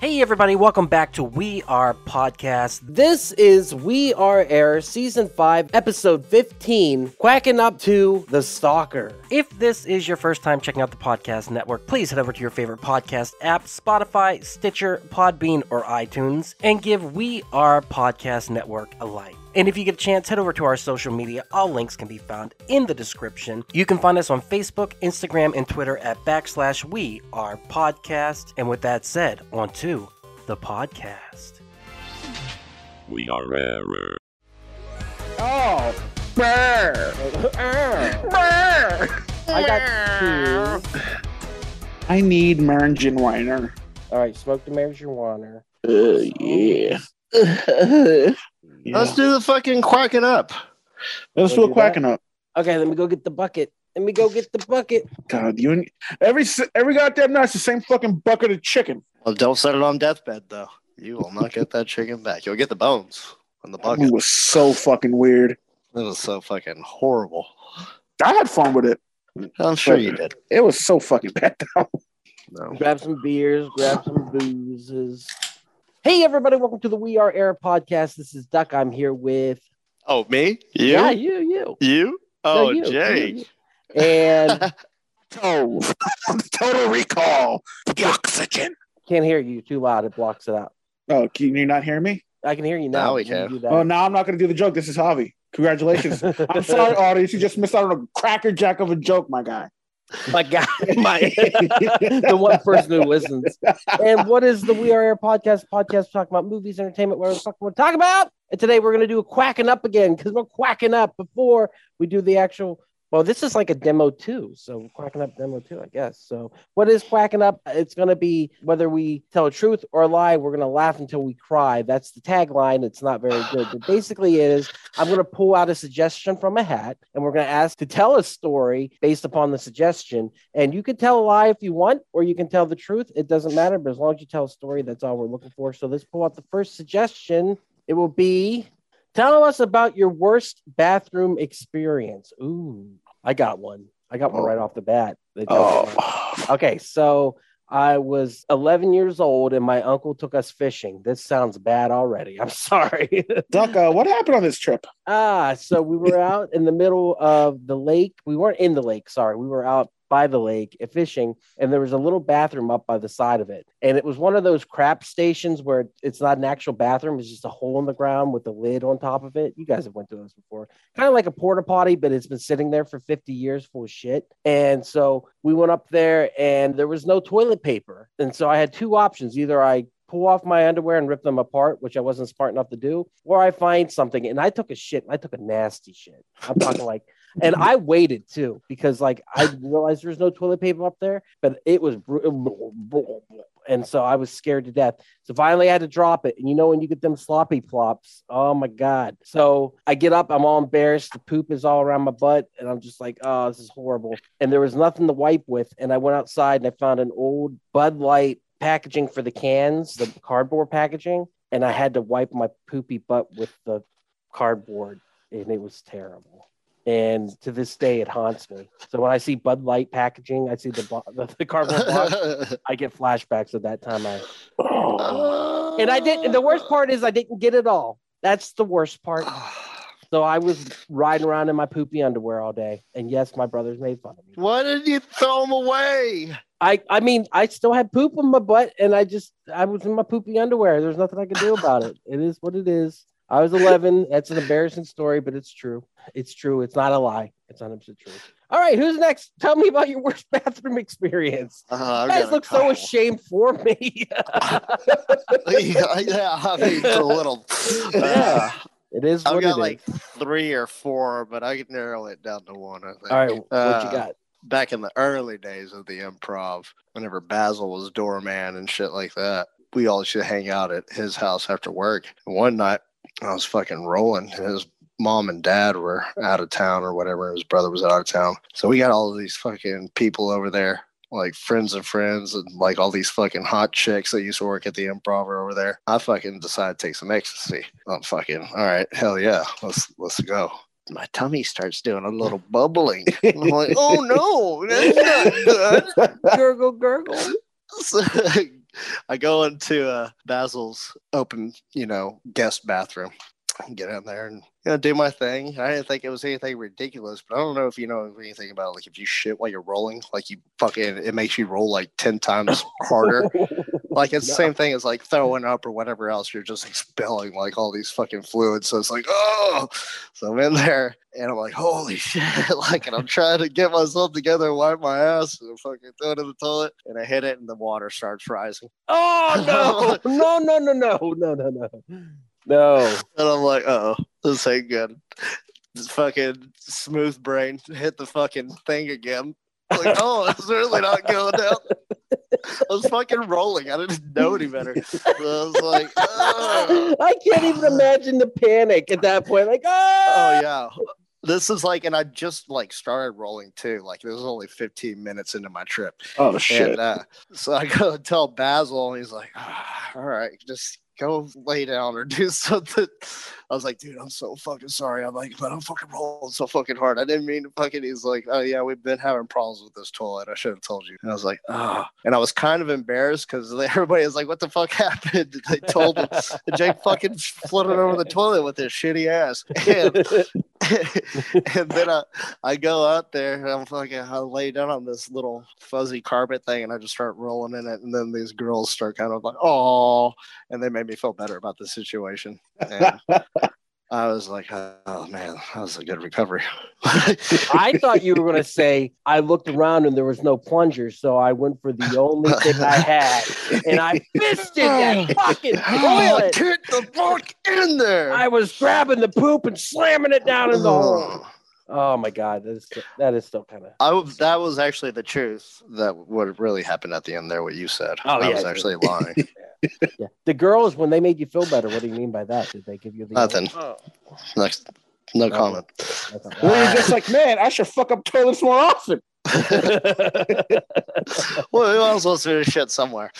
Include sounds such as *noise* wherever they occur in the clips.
Hey, everybody, welcome back to We Are Podcast. This is We Are Air Season 5, Episode 15 Quacking Up to the Stalker. If this is your first time checking out the podcast network, please head over to your favorite podcast app Spotify, Stitcher, Podbean, or iTunes and give We Are Podcast Network a like. And if you get a chance, head over to our social media. All links can be found in the description. You can find us on Facebook, Instagram, and Twitter at backslash we are podcast. And with that said, on to the podcast. We are error. Oh, brr. *laughs* brr. I got two. I need Margin All right, smoke the marijuana. Uh, yeah. Let's do the fucking quacking up. Let's Wanna do a do quacking up. Okay, let me go get the bucket. Let me go get the bucket. God, you and every every goddamn night's the same fucking bucket of chicken. Well, don't set it on deathbed though. You will not get that chicken back. You'll get the bones on the bucket. It bucket. was so fucking weird. That was so fucking horrible. I had fun with it. I'm sure you did. It was so fucking bad. though. No. Grab some beers, grab some boozes. Hey, everybody, welcome to the We Are Air podcast. This is Duck. I'm here with. Oh, me? You? Yeah, you, you. You? No, Oh, you, Jay. you, you. And *laughs* Tove. *laughs* Total recall. The oxygen. can't hear you too loud. It blocks it out. Oh, can you not hear me? I can hear you now. Now we You can. Oh, now I'm not going to do the joke. This is Javi. Congratulations. *laughs* I'm sorry, audience. You just missed out on a crackerjack of a joke, my guy. My guy, *laughs* my the one person who listens. And what is the We Are Air podcast? Podcast talking about movies, entertainment, whatever the fuck we're talking about. And today we're gonna do a quacking up again because we're quacking up before we do the actual. Well, this is like a demo too, so quacking up demo too, I guess. So, what is quacking up? It's gonna be whether we tell a truth or a lie. We're gonna laugh until we cry. That's the tagline. It's not very good, but basically, it is I'm to pull out a suggestion from a hat and we're to ask to tell a story based upon the suggestion. And you can tell a lie if you want, or you can tell the truth. It doesn't matter, but as long as you tell a story, that's all we're looking for. So let's pull out the first suggestion. It will be tell us about your worst bathroom experience. Ooh, I got one. I got one right off the bat. They tell me one. Oh, Okay, so I was 11 years old and my uncle took us fishing. This sounds bad already. *laughs* I'm sorry. Duck, uh, what happened on this trip? Ah, so we were out in the middle of the lake. We weren't in the lake, sorry. We were out by the lake fishing, and there was a little bathroom up by the side of it. And it was one of those crap stations where it's not an actual bathroom, it's just a hole in the ground with a lid on top of it. You guys have went through this before. Kind of like a porta potty, but it's been sitting there for 50 years full of shit. And so we went up there and there was no toilet paper. And so I had two options. Either I pull off my underwear and rip them apart, which I wasn't smart enough to do, or I find something. And I took a shit. I took a nasty shit. I'm talking *laughs* like, and *laughs* I waited too because like I *laughs* realized there's no toilet paper up there, but it was, and so I was scared to death. So finally, I had to drop it. And you know when you get them sloppy plops, oh my god! So I get up, I'm all embarrassed. The poop is all around my butt, and I'm just like, oh, this is horrible. And there was nothing to wipe with, and I went outside and I found an old Bud Light packaging for the cans, the cardboard packaging, and I had to wipe my poopy butt with the cardboard, and it was terrible. And to this day, it haunts me. So when I see Bud Light packaging, I see the bo- the, the cardboard box, *laughs* I get flashbacks of that time. I Oh. and I did. And the worst part is I didn't get it all. That's the worst part. *sighs* So I was riding around in my poopy underwear all day. And yes, my brothers made fun of me. Why did you throw them away? I, I mean, I still had poop in my butt, and I just I was in my poopy underwear. There's nothing I could do about it. It is what it is. I was 11. That's an embarrassing story, but it's true. It's true. It's not a lie. It's 100 percent true. All right, who's next? Tell me about your worst *laughs* bathroom experience. Uh, You guys look so ashamed for me. *laughs* yeah, yeah, I mean, a little. Yeah. it is I've what it got is. like three or four, but I could narrow it down to one. I think. All right, what Uh, you got? back in the early days of the improv, whenever Basil was doorman and shit like that, we all used to hang out at his house after work. One night, I was fucking rolling. His mom and dad were out of town or whatever. His brother was out of town. So we got all of these fucking people over there, like friends of friends, and like all these fucking hot chicks that used to work at the improv are over there. I fucking decided to take some ecstasy. I'm fucking, all right, hell yeah, let's let's go. My tummy starts doing a little bubbling. *laughs* I'm like, oh no, that's not good. *laughs* Gurgle, gurgle. So, I go into uh, Basil's open, you know, guest bathroom. *laughs* Get in there and you know do my thing. I didn't think it was anything ridiculous, but I don't know if you know anything about like if you shit while you're rolling, like you fucking it makes you roll like ten times *laughs* harder. *laughs* Like it's the same thing as like throwing up or whatever else. You're just expelling like all these fucking fluids. So it's like, oh, so I'm in there and I'm like, holy shit! Like, and I'm trying to get myself together wipe my ass and fucking throw it in the toilet, and I hit it, and the water starts rising. Oh no! no! No! No! No! No! No! No! No! *laughs* And I'm like, oh, this ain't good. This fucking smooth brain hit the fucking thing again. Like, oh, *laughs* it's really not going down. I was fucking rolling. I didn't know any better. So I was like, oh. *laughs* I can't even imagine the panic at that point. Like, oh, oh yeah. This is like, and I just like started rolling too. Like, this was only 15 minutes into my trip. Oh shit! And uh, so I *laughs* go tell Basil, and he's like, ah, "All right, just go lay down or *laughs* do something." I was like, "Dude, I'm so fucking sorry." I'm like, "But I'm fucking rolling so fucking hard. I didn't mean to fucking." He's like, "Oh yeah, we've been having problems with this toilet. I should have told you." And I was like, "Oh," and I was kind of embarrassed because *laughs* everybody was like, "What the fuck happened?" They told him Jake fucking floated over the toilet with his shitty ass. And, and then I, I go out there and I'm fucking I lay down on this little fuzzy carpet thing and I just start rolling in it and then these girls start kind of like oh and they made me feel better about the situation. *laughs* I was like, oh man, that was a good recovery. I thought you were going *laughs* to say, I looked around and there was no plunger, so I went for the only thing I had, and I fisted that *laughs* fucking oh, toilet. get the fuck in there. I was grabbing the poop and slamming it down in the hole. *sighs* Oh my god, that is that is still kind of. I w- that was actually the truth. That what really happened at the end there. What you said. Oh, I yeah, was actually lying. *laughs* Yeah. The girls, when they made you feel better, what do you mean by that? Did they give you the Nothing. Uh, oh, Next, no No. comment. that's not Well, you're just like, man, I should fuck up toilets more often. *laughs* *laughs* well, who else wants to do shit somewhere?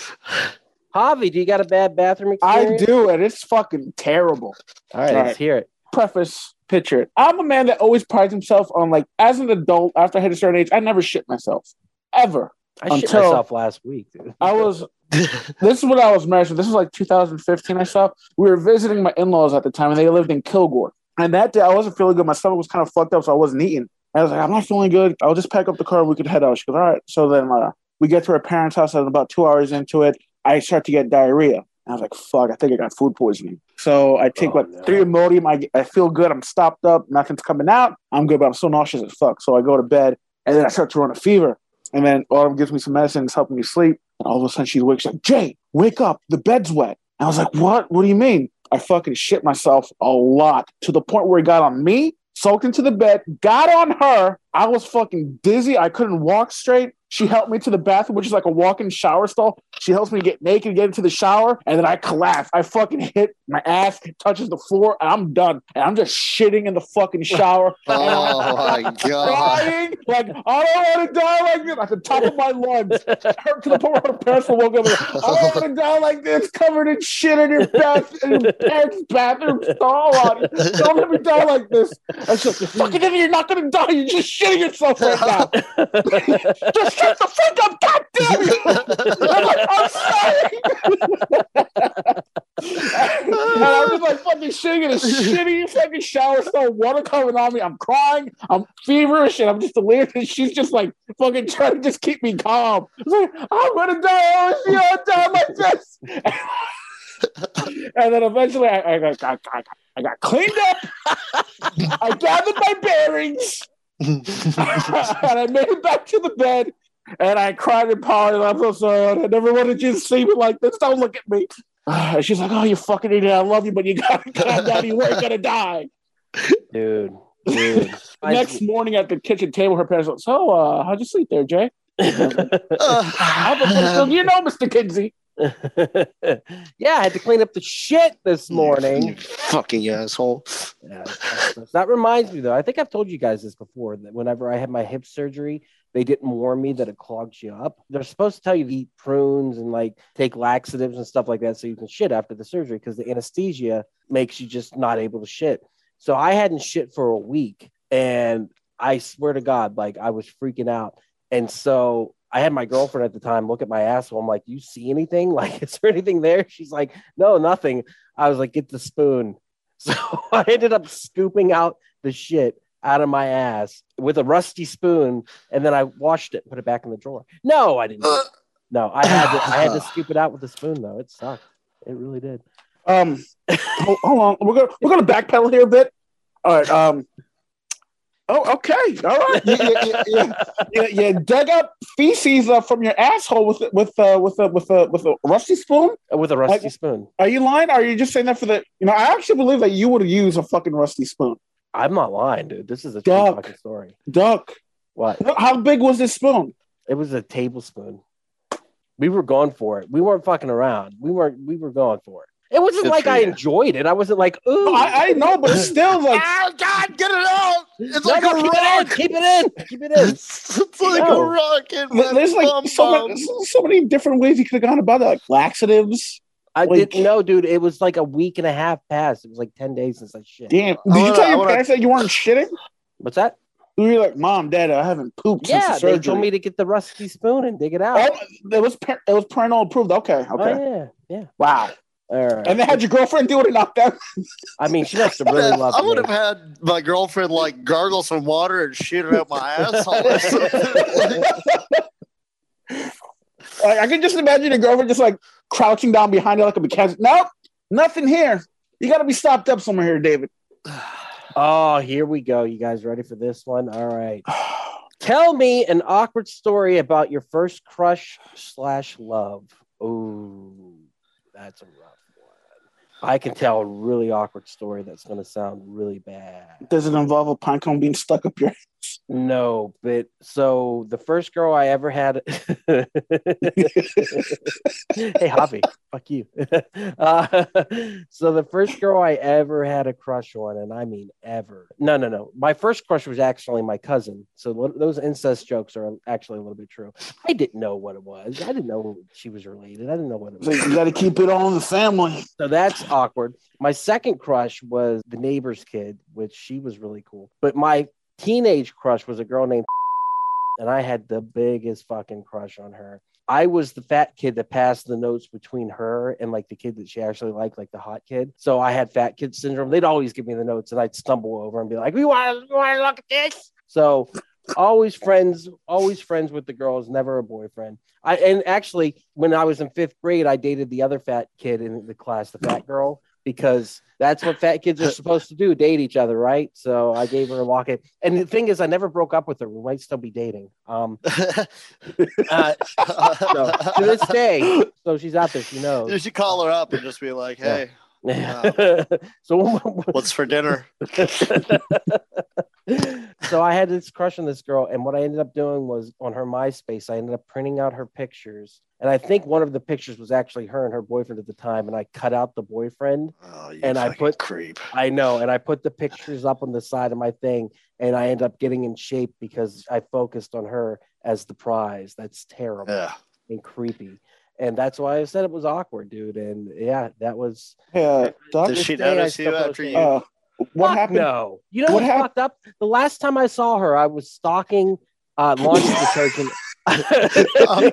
Javi, do you got a bad bathroom I do, and it's fucking terrible. All right, All let's hear it. Preface, picture it. I'm a man that always prides himself on like, as an adult, after I hit a certain age, I never shit myself, ever. I shit myself last week, dude. I was. this is what I was married. to. This was like 2015. I saw. We were visiting my in-laws at the time, and they lived in Kilgore. And that day, I wasn't feeling good. My stomach was kind of fucked up, so I wasn't eating. I was like, I'm not feeling good. I'll just pack up the car and we could head out. She goes, All right. So then uh, we get to her parents' house, and about two hours into it, I start to get diarrhea. And I was like, Fuck, I think I got food poisoning. So I take Oh, what no. three Imodium. I, I feel good. I'm stopped up. Nothing's coming out. I'm good, but I'm still nauseous as fuck. So I go to bed, and then I start to run a fever. And then Autumn gives me some medicine, it's helping me sleep. And all of a sudden she wakes up, Jay, wake up, the bed's wet. And I was like, What? What do you mean? I fucking shit myself a lot to the point where it got on me, soaked into the bed, got on her. I was fucking dizzy. I couldn't walk straight. She helped me to the bathroom, which is like a walk-in shower stall. She helps me get naked, get into the shower, and then I collapse. I fucking hit my ass, touches the floor, and I'm done. And I'm just shitting in the fucking shower. *laughs* Oh my *laughs* god! crying like I don't want to die like this at the top of my lungs. Hurt to the point where the parents woke up. I don't want to *laughs* die like this, covered in shit in your bath, in your parents' bathroom stall. On it. Don't let me die like this. I said, "You fucking idiot! You're not gonna die. You're just shitting yourself right now. just shut the fuck up! God damn you!" I'm I'm sorry. and I was like fucking shitting in a shitty fucking shower stall, water coming on me. I'm crying, I'm feverish, and I'm just delirious. And she's just like fucking trying to just keep me calm. Like, I'm gonna die. Shit, I'll die like and then eventually I, I, got, I, got, I got cleaned up. I gathered my bearings. *laughs* and I made it back to the bed. And I cried and Polly, I'm so sorry. I never wanted you to see me like this. Don't look at me. *sighs* And she's like, Oh, you fucking idiot. I love you, but you gotta *laughs* calm down. You weren't gonna die. dude, dude. The *laughs* next morning at the kitchen table, her parents were like, So, uh, how'd you sleep there, Jay? *laughs* How the you know, Mr. Kinsey. yeah, I had to clean up the shit this You morning. fucking asshole. Yeah, that reminds me though. I think I've told you guys this before. That whenever I had my hip surgery, they didn't warn me that it clogs you up. They're supposed to tell you to eat prunes and like take laxatives and stuff like that so you can shit after the surgery because the anesthesia makes you just not able to shit. So I hadn't shit for a week, and I swear to God, like I was freaking out. And so I had my girlfriend at the time look at my asshole. I'm like, "You see anything? *laughs* Like, is there anything there?" She's like, "No, nothing." I was like, "Get the spoon." *laughs* So I ended up scooping out the shit out of my ass with a rusty spoon, and then I washed it, and put it back in the drawer. No, I didn't. No, I had to. I had to *laughs* scoop it out with a spoon, though. It sucked. It really did. Um, hold, hold on. We're gonna we're gonna backpedal here a bit. All right. Um. Oh, okay. All right. You, you, you, you, you dug up feces uh, from your asshole with with uh, with a with a with a rusty spoon. Uh, With a rusty Like- spoon. Are you lying? Or are you just saying that for the? You know, I actually believe that you would use a fucking rusty spoon. I'm not lying, dude. This is a true Duck. fucking story. Duck. What? How big was this spoon? It was a tablespoon. We were going for it. We weren't fucking around. We weren't. We were going for it. It wasn't Good like I you. enjoyed it. I wasn't like, ooh. No, I, I know, but it's still *laughs* like oh God, get it out! It's No, like no, a keep it in. rock. Keep it in. Keep it in. It's, *laughs* it's like No. a rocket. man. there's like Bum, so bum. many, so many different ways you could have gone about it, like laxatives. I Like- didn't know, dude. It was like a week and a half past. It was like ten days since I shit. Damn. Oh, Did I you wanna- tell I your wanna- parents that you weren't shitting? What's that? You were like, Mom, Dad, I haven't pooped since Yeah, the they told me to get the rusty spoon and dig it out. Oh, it was par- it was parental approved. Okay, oh, okay. Oh, yeah, yeah. Wow. All right. And then had your girlfriend do it and knock down. I mean, she must have *laughs* really loved it. I would me. have had my girlfriend like gargle some water and shoot it out my asshole. *laughs* Like, I can just imagine your girlfriend just like crouching down behind you like a mechanic. Nope, nothing here. You got to be stopped up somewhere here, David. *sighs* Oh, here we go. You guys ready for this one? All right. *sighs* Tell me an awkward story about your first crush slash love. Ooh, that's a rough one. I can tell a really awkward story that's going to sound really bad. Does it involve a pine cone being stuck up your? No, but so the first girl I ever had. *laughs* hey, Hobby, fuck you. *laughs* uh, so the first girl I ever had a crush on, and I mean ever. No, no, no. My first crush was actually my cousin. So those incest jokes are actually a little bit true. I didn't know what it was. I didn't know she was related. I didn't know what it So was. you got to keep it all in the family. So that's awkward. My second crush was the neighbor's kid, which she was really cool. But my teenage crush was a girl named *laughs* and I had the biggest fucking crush on her. I was the fat kid that passed the notes between her and like the kid that she actually liked, like the hot kid. So I had fat kid syndrome. They'd always give me the notes and I'd stumble over and be like, "We want to, look at this." So always friends, always friends with the girls, never a boyfriend. I and actually when I was in fifth grade, I dated the other fat kid in the class, the fat girl, because that's what fat kids are *laughs* supposed to do, date each other, right? So I gave her a locket. And the thing is, I never broke up with her. We might still be dating. Um, *laughs* *laughs* uh, so to this day, so she's out there. She knows. you should call her up and just be like, "Hey, *laughs* so what's for dinner?" *laughs* so I had this crush on this girl, and what I ended up doing was on her MySpace, I ended up printing out her pictures, and I think one of the pictures was actually her and her boyfriend at the time, and I cut out the boyfriend. Oh, you And I put- creep. I know, and I put the pictures up on the side of my thing, and I ended up getting in shape because I focused on her as the prize. That's terrible Yeah. and creepy. And that's why I said it was awkward, dude. And yeah, that was Yeah, Doc. Did she day notice still you after you? Uh, what Fuck happened? No. You know What what, hap- fucked up? The last time I saw her, I was stalking uh, laundry detergent. Oh,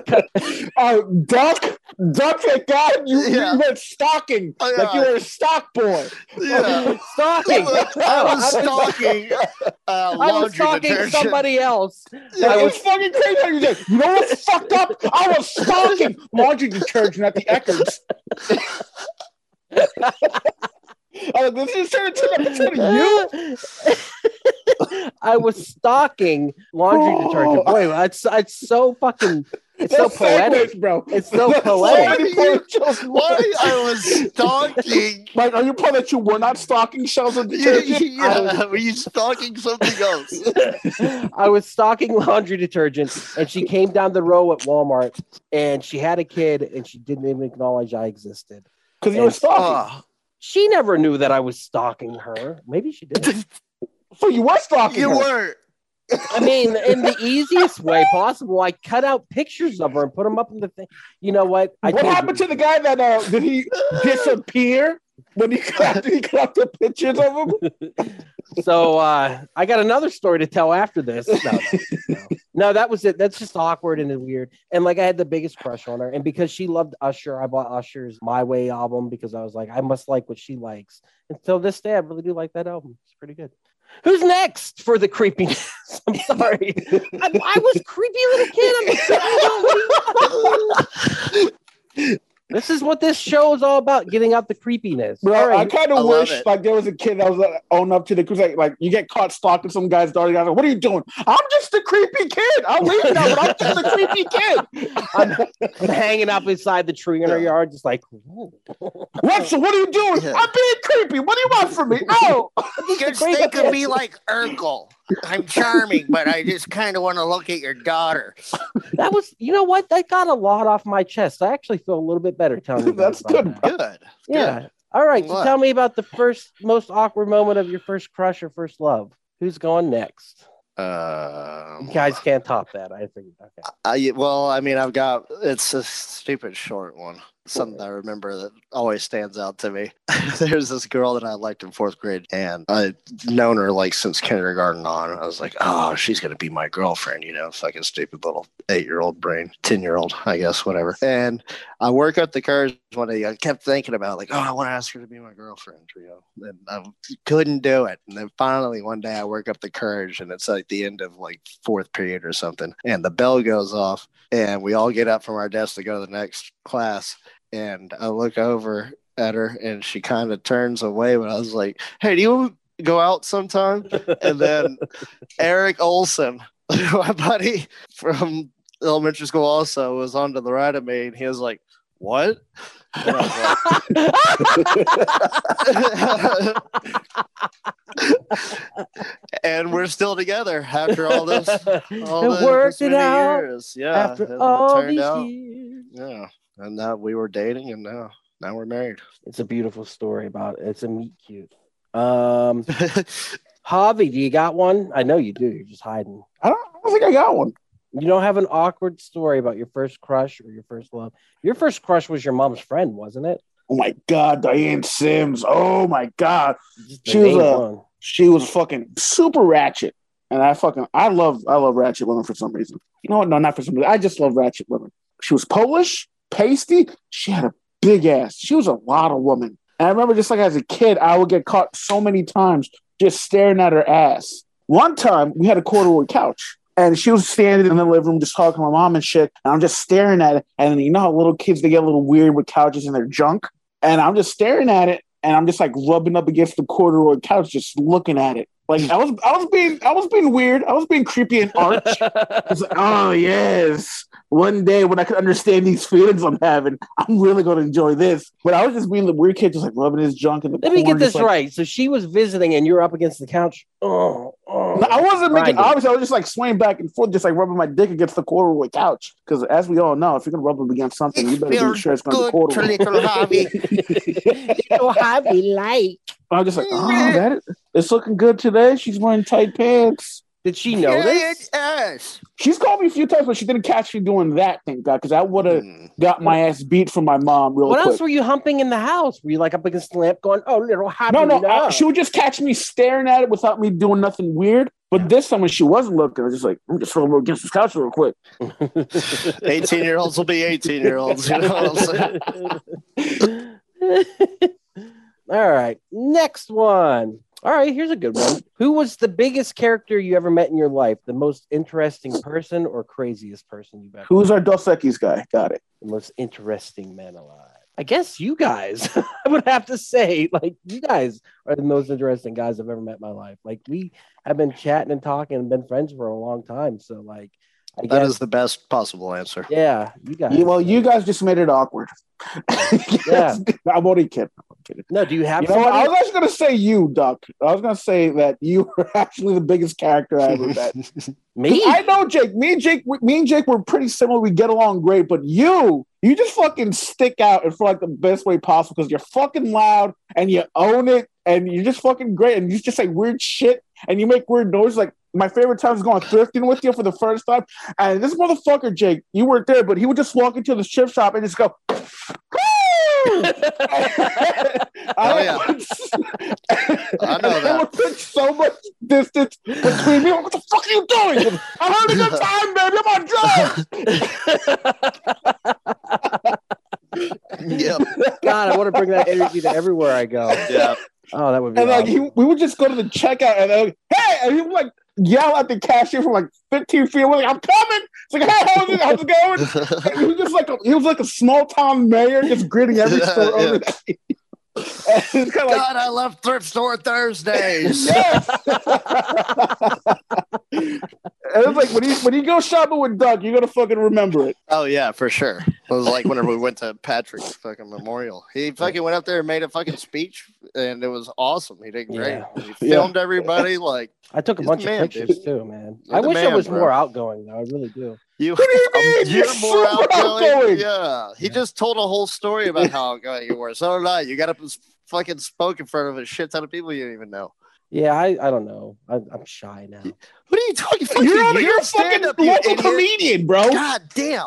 *laughs* Duck, Duck, thank God you, Yeah. you went stalking Oh, like you were a stock boy. Yeah. *laughs* stalking. *laughs* I was stalking uh, I was stalking somebody else. Yeah, I it was was fucking crazy. how You did. You know what's fucked up? I was stalking laundry detergent at the Eckarts. Oh, this is turned into an episode of you. I was stalking laundry Oh. detergent. Boy, it's it's so fucking it's That's so poetic. segues, bro. It's so That's poetic. so many Why I was stalking? Like, are you proud that you were not stalking shells of yeah, detergent? yeah. *laughs* Were you stalking something else? *laughs* I was stalking laundry detergent, and she came down the row at Walmart, and she had a kid, and she didn't even acknowledge I existed. Because you were And- stalking. Oh, She never knew that I was stalking her. Maybe she did. *laughs* so you were stalking you her. weren't. I mean, in the easiest way possible, I cut out pictures of her and put them up in the thing. You know what? I what happened you. to the guy that uh, did he *laughs* disappear when he got *laughs* he got the pictures of him? *laughs* so uh, I got another story to tell after this. No, no, no. No, that was it. That's just awkward and weird. And like I had the biggest crush on her, and because she loved Usher, I bought Usher's My Way album because I was like, I must like what she likes. And till this day, I really do like that album. It's pretty good. Who's next for the creepiness? *laughs* I'm sorry. I, I was creepy little kid. I'm just, I don't know. *laughs* This is what this show is all about: getting out the creepiness. Bro, All I kind of wish like there was a kid that was uh, like, own up to the because like, like you get caught stalking some guy's daughter. You're like, what are you doing? I'm just a creepy kid. I'll leave now, but I'm just a creepy kid. I'm hanging up inside the tree in our yard, just like. "Ooh." What? So what are you doing? Yeah. I'm being creepy. What do you want from me? No. Just creepy think of me like Urkel. I'm charming, but I just kind of want to look at your daughter. That was, you know what? That got a lot off my chest. I actually feel a little bit better telling you. *laughs* That's good, that. Good. Yeah. All right. So tell me about the first, most awkward moment of your first crush or first love. Who's going next? Um, You guys can't top that. I think. Okay. I well, I mean, I've got it's a stupid short one. Something I remember that always stands out to me. *laughs* There's this girl that I liked in fourth grade, and I'd known her like since kindergarten on. I was like, oh, she's gonna be my girlfriend, you know, fucking stupid little eight year old brain, ten year old, I guess, whatever. And I work up the courage one day. I kept thinking about like, oh, I want to ask her to be my girlfriend, you know, and I couldn't do it. And then finally one day I work up the courage, and it's like the end of like fourth period or something, and the bell goes off, and we all get up from our desk to go to the next class. And I look over at her, and she kind of turns away. But I was like, "Hey, do you go out sometime?" And then *laughs* Eric Olson, *laughs* my buddy from elementary school, also was on to the right of me, and he was like, "What?" And I was like- and we're still together after all this. *laughs* All this worked it many out years. Yeah, After it all these out- years. yeah, and now we were dating, and now now we're married. It's a beautiful story about it. It's a meet cute. Um, *laughs* Javi, do you got one? I know you do. You're just hiding. I don't, I don't think I got one. You don't have an awkward story about your first crush or your first love. Your first crush was your mom's friend, wasn't it? Oh my god, Diane Sims. Oh my god. She was a- one. She was fucking super ratchet. And I fucking I love I love ratchet women for some reason. You know what? No, not for some reason. I just love ratchet women. She was Polish, pasty. She had a big ass. She was a lot of woman. And I remember just like as a kid, I would get caught so many times just staring at her ass. One time we had a corduroy couch. And she was standing in the living room just talking to my mom and shit. And I'm just staring at it. And you know how little kids they get a little weird with couches and their junk? And I'm just staring at it and I'm just like rubbing up against the corduroy couch, just looking at it. Like I was, I was being, I was being weird. I was being creepy and arch. *laughs* Like, oh yes, one day when I could understand these feelings I'm having, I'm really going to enjoy this. But I was just being the weird kid, just like rubbing his junk in the. Let me get this like- right. So she was visiting and you're up against the couch. Oh, oh. No, I wasn't making. Grinding. Obviously, I was just like swaying back and forth, just like rubbing my dick against the corduroy couch. Because as we all know, if you're gonna rub it against something, you better be sure it's gonna be good corduroy. to little Javi. so Javi like. I'm just like, oh, that is, it's looking good today. She's wearing tight pants. Did she Yeah, notice? it is. She's called me a few times, but she didn't catch me doing that. Thank God, because I would have Mm. got my ass beat from my mom real What quick. else were you humping in the house? Were you like up against the lamp going, oh, little Javi? no, no, I- she would just catch me staring at it without me doing nothing weird. But this time when she wasn't looking, I was just like, I'm just throwing her against this couch real quick. *laughs* 18 year olds will be 18 year olds. You know what I'm saying? *laughs* All right. Next one. All right, here's a good one. Who was the biggest character you ever met in your life? The most interesting person or craziest person you've ever Who's our Dos Equis guy? Got it. the most interesting man alive? I guess you guys. *laughs* I would have to say, like, you guys are the most interesting guys I've ever met in my life. Like, we have been chatting and talking and been friends for a long time. So, like, I That guess, is the best possible answer. yeah, you guys. Yeah, well, you guys just made it awkward. *laughs* Yeah. I'm only kidding. I'm kidding. no, do you have You know what? I was actually going to say you, Duck. I was going to say that you *laughs* were actually the biggest character I ever *laughs* met. Me? I know Jake. Me and Jake, me and Jake were pretty similar. We get along great, but you, you just fucking stick out and for like the best way possible because you're fucking loud and you own it and you're just fucking great and you just say weird shit and you make weird noises. Like my favorite time is going thrifting with you for the first time, and this motherfucker Jake, you weren't there, but he would just walk into the strip shop and just go. "Woo!" *laughs* Oh, yeah. would- *laughs* I know It that. would put so much distance between me. What the fuck are you doing? I heard a good *laughs* time, baby. I'm on drugs. Yep. God, I want to bring that energy to everywhere I go. Yeah. Oh, that would be And like he, we would just go to the checkout and like, hey, and he would like yell at the cashier from like 15 feet away, like, I'm coming. It's like, hey, how's it, how's it going? *laughs* And he was just like a, he was like a small town mayor, just gritting every *laughs* store yeah. over there. *laughs* And it's kind of like, God, I love thrift store Thursdays. yes. And it's like when you when you go shopping with Doug, you're gonna fucking remember it. Oh yeah, for sure. It was like whenever we went to Patrick's fucking memorial. He fucking went up there and made a fucking speech, and it was awesome. He did great. Yeah. He filmed everybody. Like I took a bunch the of man, pictures dude. too, man. You're I the wish I was bro. more outgoing though. I really do. you, *laughs* What do you *laughs* mean? you're You're more super outgoing. outgoing. Yeah, he just told a whole story about *laughs* how outgoing you were. So did I. You got up and fucking spoke in front of a shit ton of people you didn't even know. Yeah, I, I don't know. I, I'm shy now. What are you talking? Fucking, You're, on, you're you're a a fucking stand-up, local idiot. comedian, bro. God damn!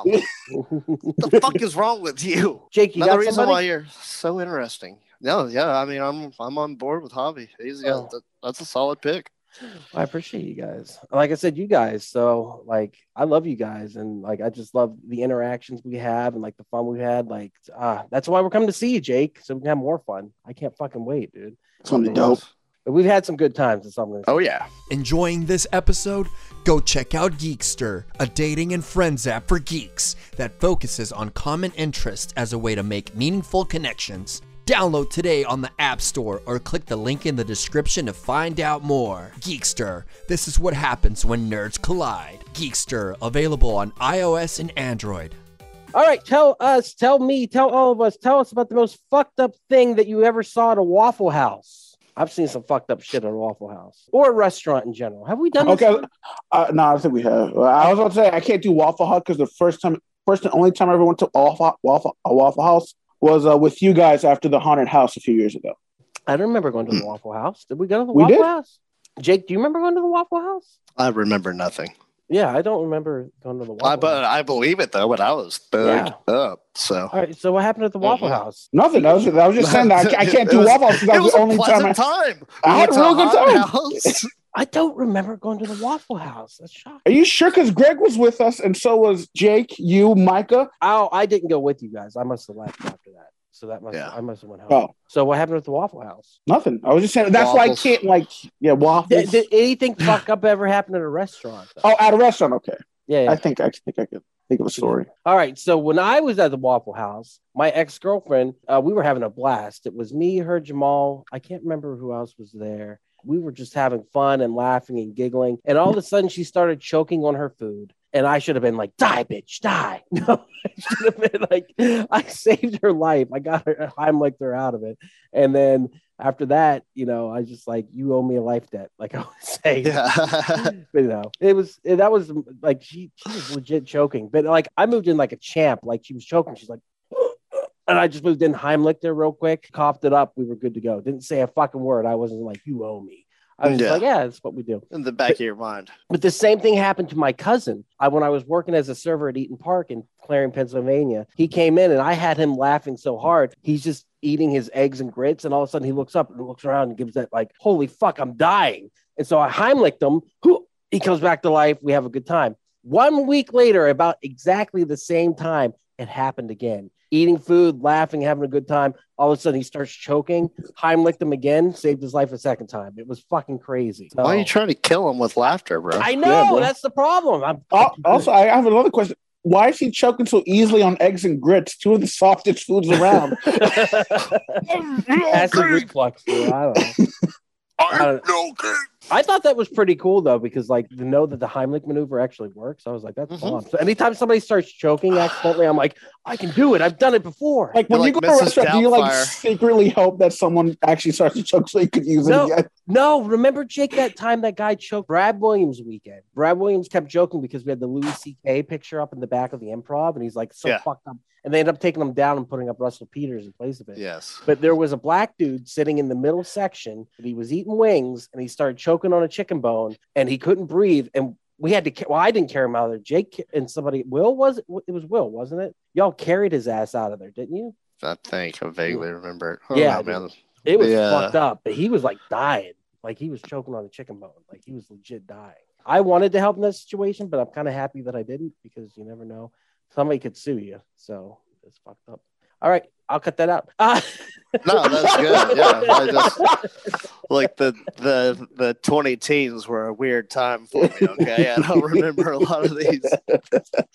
What the *laughs* fuck is wrong with you? Jake, you Another got reason somebody? why you're so interesting. No, yeah, I mean, I'm I'm on board with Javi. He's yeah, Oh. that, that's a solid pick. I appreciate you guys. Like I said, you guys. So like, I love you guys, and like, I just love the interactions we have and like the fun we had. Like, ah, that's why we're coming to see you, Jake, so we can have more fun. I can't fucking wait, dude. Something dope. But we've had some good times. That's something. Oh yeah, Enjoying this episode? Go check out Geekster, a dating and friends app for geeks that focuses on common interests as a way to make meaningful connections. Download today on the App Store or click the link in the description to find out more. Geekster, this is what happens when nerds collide. Geekster, available on iOS and Android. All right, tell us, tell me, tell all of us, tell us about the most fucked up thing that you ever saw at a Waffle House. I've seen some fucked up shit at a Waffle House or a restaurant in general. Have we done this? Okay, uh, no, I think we have. I was about to say I can't do Waffle House because the first time, first and only time I ever went to Waffle Waffle a Waffle House was uh, with you guys after the haunted house a few years ago. I don't remember going to the Waffle House. Did we go to the We Waffle did. House? Jake, do you remember going to the Waffle House? I remember nothing. Yeah, I don't remember going to the Waffle I but House. I believe it though. When I was thugged up. So All right, so what happened at the Waffle Mhm. House? Nothing. I was, I was just saying that I, I can't do *laughs* was- Waffle House that it was was the only time. I, pleasant time. I had a real good time. *laughs* I don't remember going to the Waffle House. That's shocking. Are you sure? Because Greg was with us, and so was Jake, you, Micah. Oh, I didn't go with you guys. I must have left after that. So that must Yeah. I must have went home. Oh, So what happened at the Waffle House? nothing. I was just saying that's why I can't like yeah waffles. Did, did anything fuck up ever happen at a restaurant? though? oh, at a restaurant. Okay, yeah, yeah. I think I think I could think of a story. All right. So when I was at the Waffle House, my ex girlfriend, uh, we were having a blast. It was me, her, Jamal. I can't remember who else was there. We were just having fun and laughing and giggling. And all of a sudden, she started choking on her food. And I should have been like, die, bitch, die. *laughs* No, I should have been like, I saved her life. I got her, I'm like, they're out of it. And then after that, you know, I just like, you owe me a life debt, *laughs* like I would say. Yeah. *laughs* but you know, it was it- that was like she she was legit choking. But like I moved in like a champ, like she was choking. She's like, *gasps* and I just moved in, Heimlicked her real quick, coughed it up. We were good to go. Didn't say a fucking word. I wasn't like, you owe me. I was Yeah. like, yeah, that's what we do. In the back of your mind. But the same thing happened to my cousin. I, when I was working as a server at Eat'n Park in Clarion, Pennsylvania, he came in and I had him laughing so hard. He's just eating his eggs and grits, and all of a sudden he looks up and looks around and gives that like, "Holy fuck, I'm dying!" And so I Heimlicked him. Who he comes back to life. We have a good time. One week later, about exactly the same time, it happened again. Eating food, laughing, having a good time. All of a sudden, he starts choking. Heimlicked him again, saved his life a second time. It was fucking crazy. Why are you trying to kill him with laughter, bro? I know Yeah, bro. that's the problem. I'm Al- Also, I have another question. Why is he choking so easily on eggs and grits? Two of the softest foods around. acid reflux. dude. I don't know. *laughs* I, don't- I thought that was pretty cool though, because like to know that the Heimlich maneuver actually works, I was like, that's Mhm. bomb. So anytime somebody starts choking accidentally, I'm like, I can do it. I've done it before. Like when You're you like go to a Mrs. restaurant, do you like secretly hope that someone actually starts to choke so you could use No. it again? No, remember Jake that time that guy choked Brad Williams weekend. Brad Williams kept joking because we had the Louis C.K. picture up in the back of the improv, and he's like so Yeah. fucked up. And they end up taking him down and putting up Russell Peters in place of it. Yes. But there was a black dude sitting in the middle section, and he was eating wings, and he started choking choking on a chicken bone and he couldn't breathe. And we had to, well, I didn't carry him out of there. Jake and somebody, Will was it? It was Will, wasn't it? Y'all carried his ass out of there, didn't you? I think I vaguely remember it. I Yeah, don't man. It was Yeah. fucked up, but he was like dying. Like he was choking on a chicken bone. Like he was legit dying. I wanted to help in that situation, but I'm kind of happy that I didn't because you never know. Somebody could sue you. So it's fucked up. All right. I'll cut that out. Ah. *laughs* No, that's good. Yeah, I just like the the the twenty teens were a weird time for me. Okay, I don't remember a lot of these *laughs*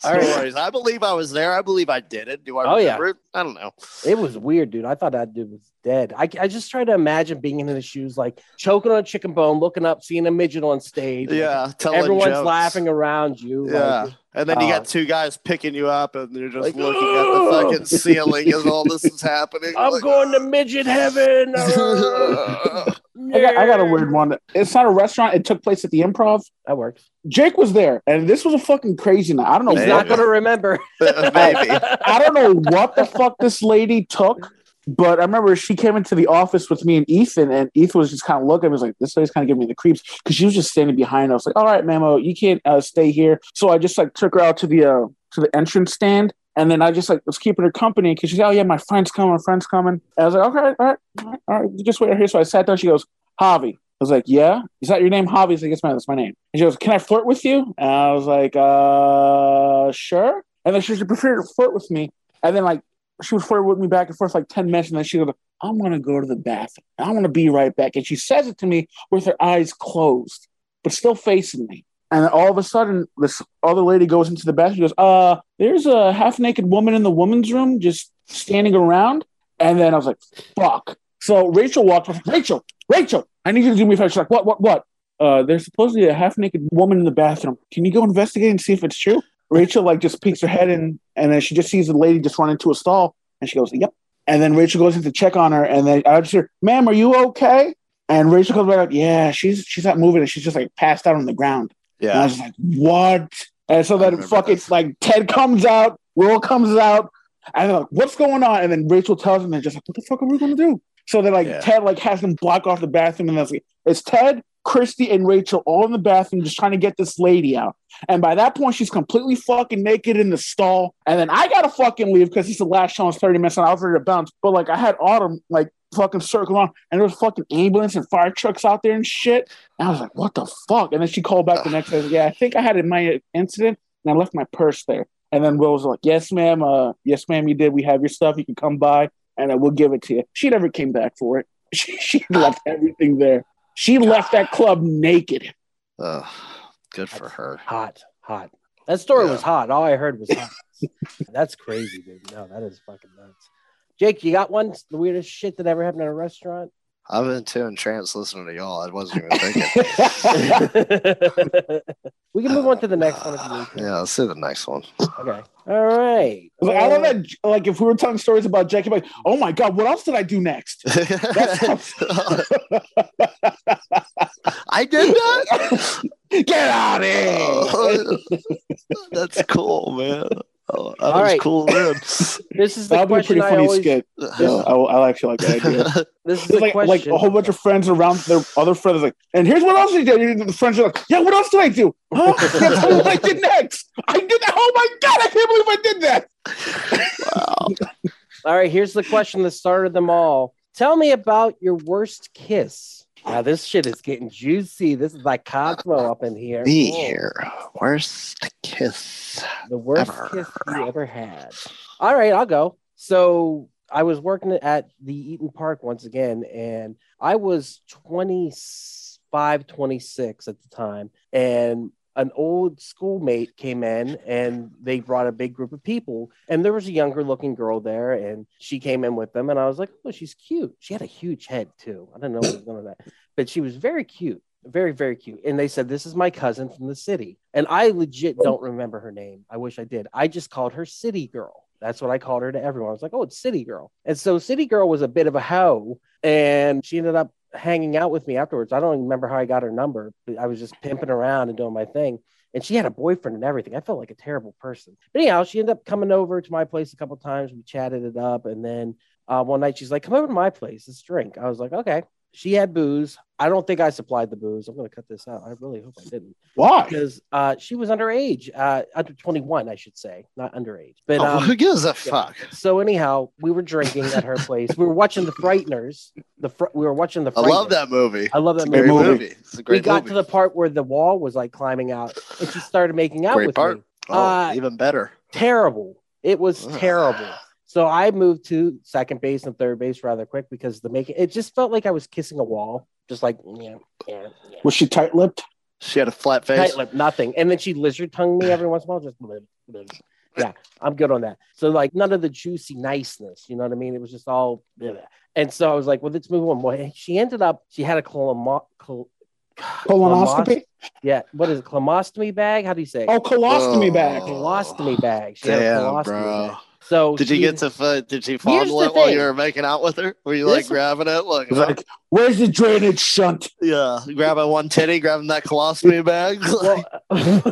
right. stories. I believe I was there. I believe I did it. Do I Oh, yeah. it? I don't know. It was weird, dude. I thought that dude was dead. I, I just try to imagine being in his shoes, like choking on a chicken bone, looking up, seeing a midget on stage. Yeah, telling Everyone's jokes. laughing around you. Yeah, Like, and then you uh, got two guys picking you up, and you're just Like, looking at the fucking ceiling as all this is happening. I'm Like, going to midget heaven. *laughs* I got, I got a weird one. It's not a restaurant. It took place at the Improv. That works. Jake was there, and this was a fucking crazy night. I don't know. He's Maybe. not going to remember. Maybe. *laughs* I don't know what the fuck this lady took, but I remember she came into the office with me and Ethan, and Ethan was just kind of looking. He was like, "This lady's kind of giving me the creeps," because she was just standing behind us. Like, "All right, Mamo, you can't uh, stay here." So I just like took her out to the uh, to the entrance stand. And then I just like was keeping her company because she's, oh yeah, my friend's coming, my friend's coming. And I was like, okay, all right, all right, all right, just wait here. So I sat down. She goes, Javi. I was like, yeah. Is that your name, Javi? He's like, that's my name. And she goes, can I flirt with you? And I was like, uh, sure. And then she preferred to flirt with me. And then like she would flirt with me back and forth like 10 minutes. And then she goes, I'm gonna go to the bathroom. I'm gonna be right back. And she says it to me with her eyes closed, but still facing me. And all of a sudden, this other lady goes into the bathroom. Goes, "Uh, there's a half naked woman in the woman's room, just standing around." And then I was like, "Fuck!" So Rachel walked. up, Rachel, Rachel, I need you to do me a favor. She's like, "What? What? What?" Uh, there's supposedly a half naked woman in the bathroom. Can you go investigate and see if it's true? Rachel like just peeks her head in, and then she just sees the lady just run into a stall, and she goes, "Yep." And then Rachel goes in to check on her, and then I just hear, "Ma'am, are you okay?" And Rachel comes back like, "Yeah, she's she's not moving, and she's just like passed out on the ground." And I was like, what? And so then fucking this. like Ted comes out, Will comes out, and they're like, what's going on? And then Rachel tells them, they're just like, what the fuck are we gonna do? So then like Yeah. Ted like has them block off the bathroom, and that's like, it's Ted, Christy, and Rachel all in the bathroom just trying to get this lady out. And by that point, she's completely fucking naked in the stall. And then I gotta fucking leave because it's the last show. It's 30 minutes and I was ready to bounce. But like I had Autumn like fucking circle on and there was fucking ambulance and fire trucks out there and shit. And I was like, what the fuck? And then she called back the next day. Yeah, I think I had in my incident and I left my purse there. And then Will was like, Yes, ma'am, uh, yes, ma'am, you did. We have your stuff. You can come by and uh, we'll give it to you. She never came back for it. *laughs* She, she left everything there. She left that club naked. Ugh, good for her. Hot, hot. That story Yeah. was hot. All I heard was hot. *laughs* That's crazy, dude. No, that is fucking nuts. Jake, you got one? The weirdest shit that ever happened in a restaurant? I've been too entranced listening to y'all. I wasn't even thinking. *laughs* we can move on to the next one if you need to. yeah, let's see the next one. Okay. All right. Like, I love that. Like, if we were telling stories about Jackie, like, oh my god, what else did I do next? *laughs* *laughs* I did that. Get out of here! Oh, that's cool, man. Oh, that All was right. cool, man. *laughs* This is the That'll be a question pretty I funny always. skit. Yeah, I, oh, I actually like that idea. *laughs* This is It's the like, like a whole bunch of friends around their other friends, like, and here's what else you did. And the friends are like, yeah, what else did I do? Huh? *laughs* Yeah, tell me what I did next. I did that. Oh my god, I can't believe I did that. wow. All right, here's the question that started them all. Tell me about your worst kiss. Now this shit is getting juicy. This is like Cosmo up in here. Me Oh, here. Worst kiss. The worst Ever. kiss you ever had. All right, I'll go. So I was working at the Eat'n Park once again, and I was 25, 26 at the time. And an old schoolmate came in and they brought a big group of people. And there was a younger looking girl there, and she came in with them. And I was like, oh, she's cute. She had a huge head, too. I don't know what was going on that, but she was very cute. Very, very cute. And they said, This is my cousin from the city. And I legit don't remember her name. I wish I did. I just called her City Girl. That's what I called her to everyone. I was like, Oh, it's City Girl. And so City Girl was a bit of a hoe. And she ended up hanging out with me afterwards. I don't even remember how I got her number, but I was just pimping around and doing my thing. And she had a boyfriend and everything. I felt like a terrible person. But anyhow, she ended up coming over to my place a couple times. We chatted it up. And then uh, one night she's like, Come over to my place. Let's drink. I was like, Okay. She had booze. I don't think I supplied the booze. I'm going to cut this out. I really hope I didn't Why? because uh, she was underage, uh, under 21, I should say, not underage. But Oh, um, who gives a fuck? so anyhow, we were drinking at her place. We were watching The Frighteners. The fr- we were watching The I Frighteners. love that movie. I love that movie. It's a great movie. It's a We got movie. to the part where the wall was like climbing out, and she started making out Great with part. me. Oh, Uh, even better. Terrible. It was Ugh. terrible. So I moved to second base and third base rather quick because the making it just felt like I was kissing a wall, just like yeah, yeah, yeah. Was she tight lipped? She had a flat face. tight lip, nothing. And then she lizard tongued me every once in a while, just bleh, bleh. yeah, I'm good on that. So like none of the juicy niceness, you know what I mean? It was just all bleh. and so I was like, well, let's move on. Well, she ended up, she had a colomo- col- Colonoscopy? yeah, what is it, colostomy bag? How do you say? it? Oh, colostomy Oh. bag. colostomy bag. She had a Damn, colostomy bro. bag. So Did you she- get to fu- did she fondle the it while thing. you were making out with her? Were you like This- grabbing it? Like, It's like, where's the drainage shunt? yeah, grabbing one titty, grabbing that colostomy bag. *laughs* Well,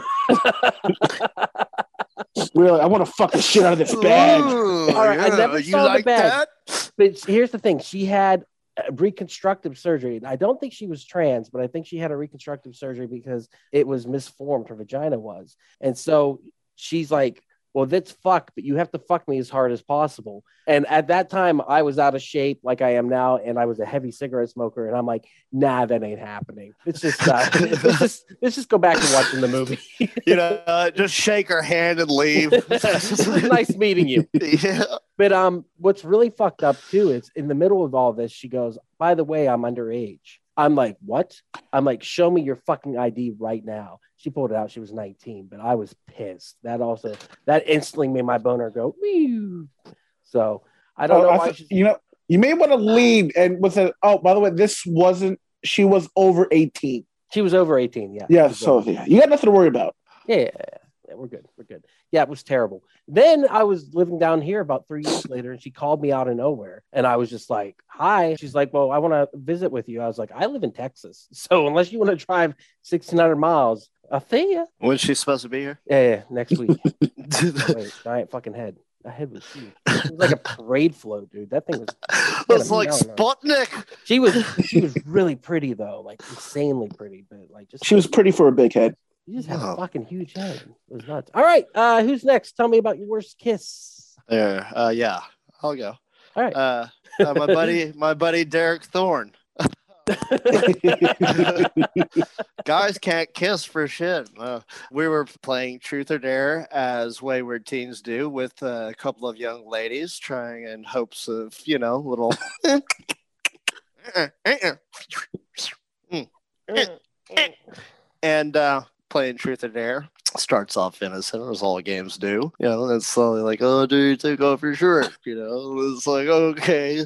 *laughs* Really, I want to fuck the shit out of this bag. Ooh, All right, I never you saw the like bag. that? but here's the thing: she had reconstructive surgery. I don't think she was trans, but I think she had a reconstructive surgery because it was misformed. Her vagina was, and so she's like, "Well, that's fuck, but you have to fuck me as hard as possible." And at that time, I was out of shape, like I am now, and I was a heavy cigarette smoker, and I'm like, "Nah, that ain't happening." It's just, uh, *laughs* *laughs* let's just let's just go back to watching the movie. *laughs* You know, uh, just shake her hand and leave. nice meeting you. yeah. But um, what's really fucked up too is in the middle of all this, she goes, "By the way, I'm underage." I'm like, "What?" I'm like, "Show me your fucking ID right now." She pulled it out. She was 19, but I was pissed. That also that instantly made my boner go. So I don't Oh, know I why. th- she's, you know, you may want to leave and with a. Oh, by the way, this wasn't. She was over eighteen. she was over 18. Yeah. Yeah, so yeah, you got nothing to worry about. yeah, yeah, yeah, yeah, we're good. We're good. Yeah, it was terrible. Then I was living down here about three years later, and she called me out of nowhere, and I was just like, "Hi." She's like, "Well, I want to visit with you." I was like, "I live in Texas, *laughs* so unless you want to drive 1,600 miles, I'll see ya." When's she supposed to be here? Yeah, yeah, next week. *laughs* Wait, giant fucking head. That head was huge. It was like a parade float, dude. That thing was. *laughs* It's like No, no. Sputnik. She was. She was really pretty though, like insanely pretty, but like just. She was pretty for a big head. You just had Wow. a fucking huge head. It was nuts. All right, uh, who's next? Tell me about your worst kiss. There. Uh, yeah, I'll go. All right. Uh, uh, my buddy, *laughs* my buddy Derek Thorne. *laughs* Guys can't kiss for shit. Uh, we were playing Truth or Dare as wayward teens do with uh, a couple of young ladies, trying in hopes of you know little. *laughs* and uh, playing Truth or Dare starts off innocent as all games do. You know, and it's slowly like, oh, dude, take off your shirt. You know, it's like, okay.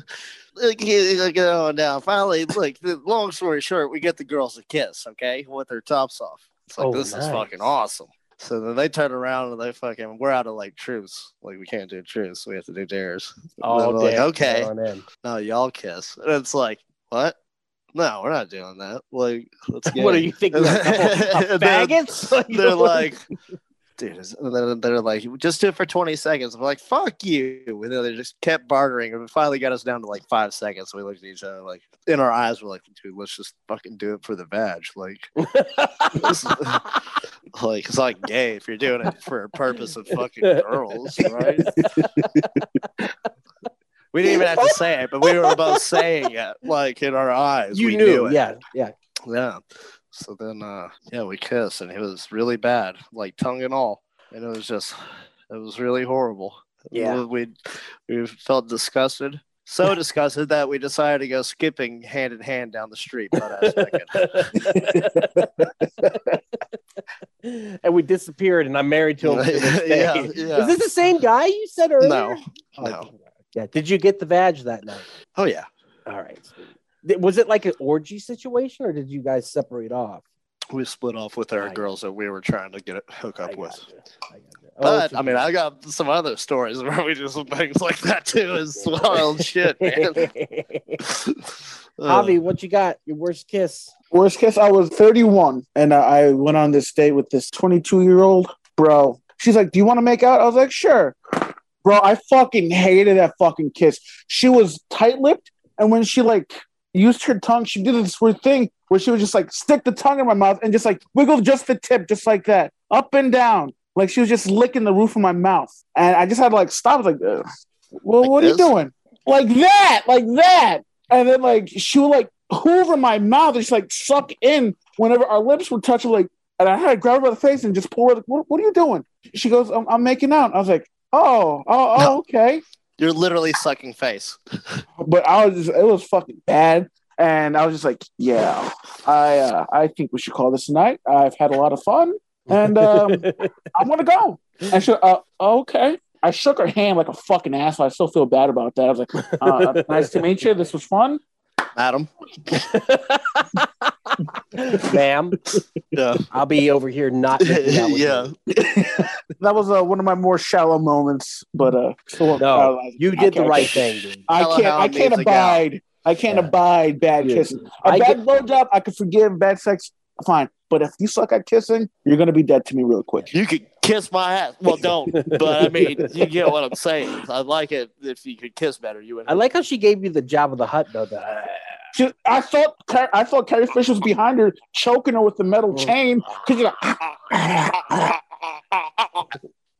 Get on down. Finally, like, the long story short, we get the girls a kiss, okay, with their tops off. It's like, Oh, this is fucking awesome. So then they turn around and they fucking, we're out of like truths. Like, we can't do truths. We have to do dares. Oh, like, okay no, y'all kiss. And it's like, what? No, we're not doing that. Like, let's get *laughs* What are you thinking? A couple of *laughs* They're- faggots? *laughs* They're like, dude, and then they're like, just do it for 20 seconds. I'm like, fuck you. And then they just kept bartering and finally got us down to like five seconds. We looked at each other like, in our eyes, we're like, dude, let's just fucking do it for the badge. Like, this like it's not gay if you're doing it for a purpose of fucking girls, right? We didn't even have to say it, but we were both *laughs* saying it, like in our eyes. you we knew, it. yeah, yeah. Yeah. So then, uh, yeah, we kissed, and it was really bad, like tongue and all, and it was just, it was really horrible. Yeah. we we felt disgusted, so *laughs* disgusted that we decided to go skipping hand in hand down the street. Butt ass naked. and we disappeared, and I'm married to him. To. *laughs* Yeah, yeah. Is this the same guy you said earlier? No, Oh, no. Yeah. Did you get the badge that night? Oh yeah, All right. Was it like an orgy situation, or did you guys separate off? we split off with our I- girls that we were trying to get it, hook up I with. I. Oh, But I mean, I got some other stories *laughs* where we do some things like that too. *laughs* It's wild shit, man. Uh, *laughs* Javi, what you got? Your worst kiss? Worst kiss? I was 31 and I I went on this date with this 22 year old bro. She's like, "Do you want to make out?" I was like, "Sure." Bro, I fucking hated that fucking kiss. She was tight lipped, and when she like used her tongue. She did this weird thing where she would just like stick the tongue in my mouth and just like wiggle just the tip, just like that, up and down. Like she was just licking the roof of my mouth. And I just had to like stop. I was like, Ugh. well, Like what this? are you doing? Like that, like that. And then like she would like hoover my mouth and just like suck in whenever our lips were touching, Like, and I had to grab her by the face and just pull her. Like, what, what are you doing? She goes, I'm, I'm making out. I was like, oh, oh, oh, okay. You're literally sucking face. But I was just, it was fucking bad. And I was just like, yeah, I uh, I think we should call this a night. I've had a lot of fun, and um, *laughs* I'm gonna go. And she, uh, okay. I shook her hand like a fucking asshole. I still feel bad about that. I was like, uh, nice to meet you. This was fun. Adam. *laughs* Ma'am, Yeah. I'll be over here not. making out *laughs* yeah. *laughs* That was uh, one of my more shallow moments, but uh, still, No, uh, you did the right thing, dude. I can't. I can't needs to go. abide. I can't Yeah. abide bad Yeah. kissing. A I bad blowjob, I can forgive. Bad sex, fine. But if you suck at kissing, you're gonna be dead to me real quick. You could kiss my ass. Well, don't. But I mean, *laughs* you get what I'm saying. I'd like it if you could kiss better. You would. I like how she gave you the job of the hut, though. The, She, I thought I thought Carrie Fisher was behind her, choking her with the metal Mm. chain. Because you're like, *laughs*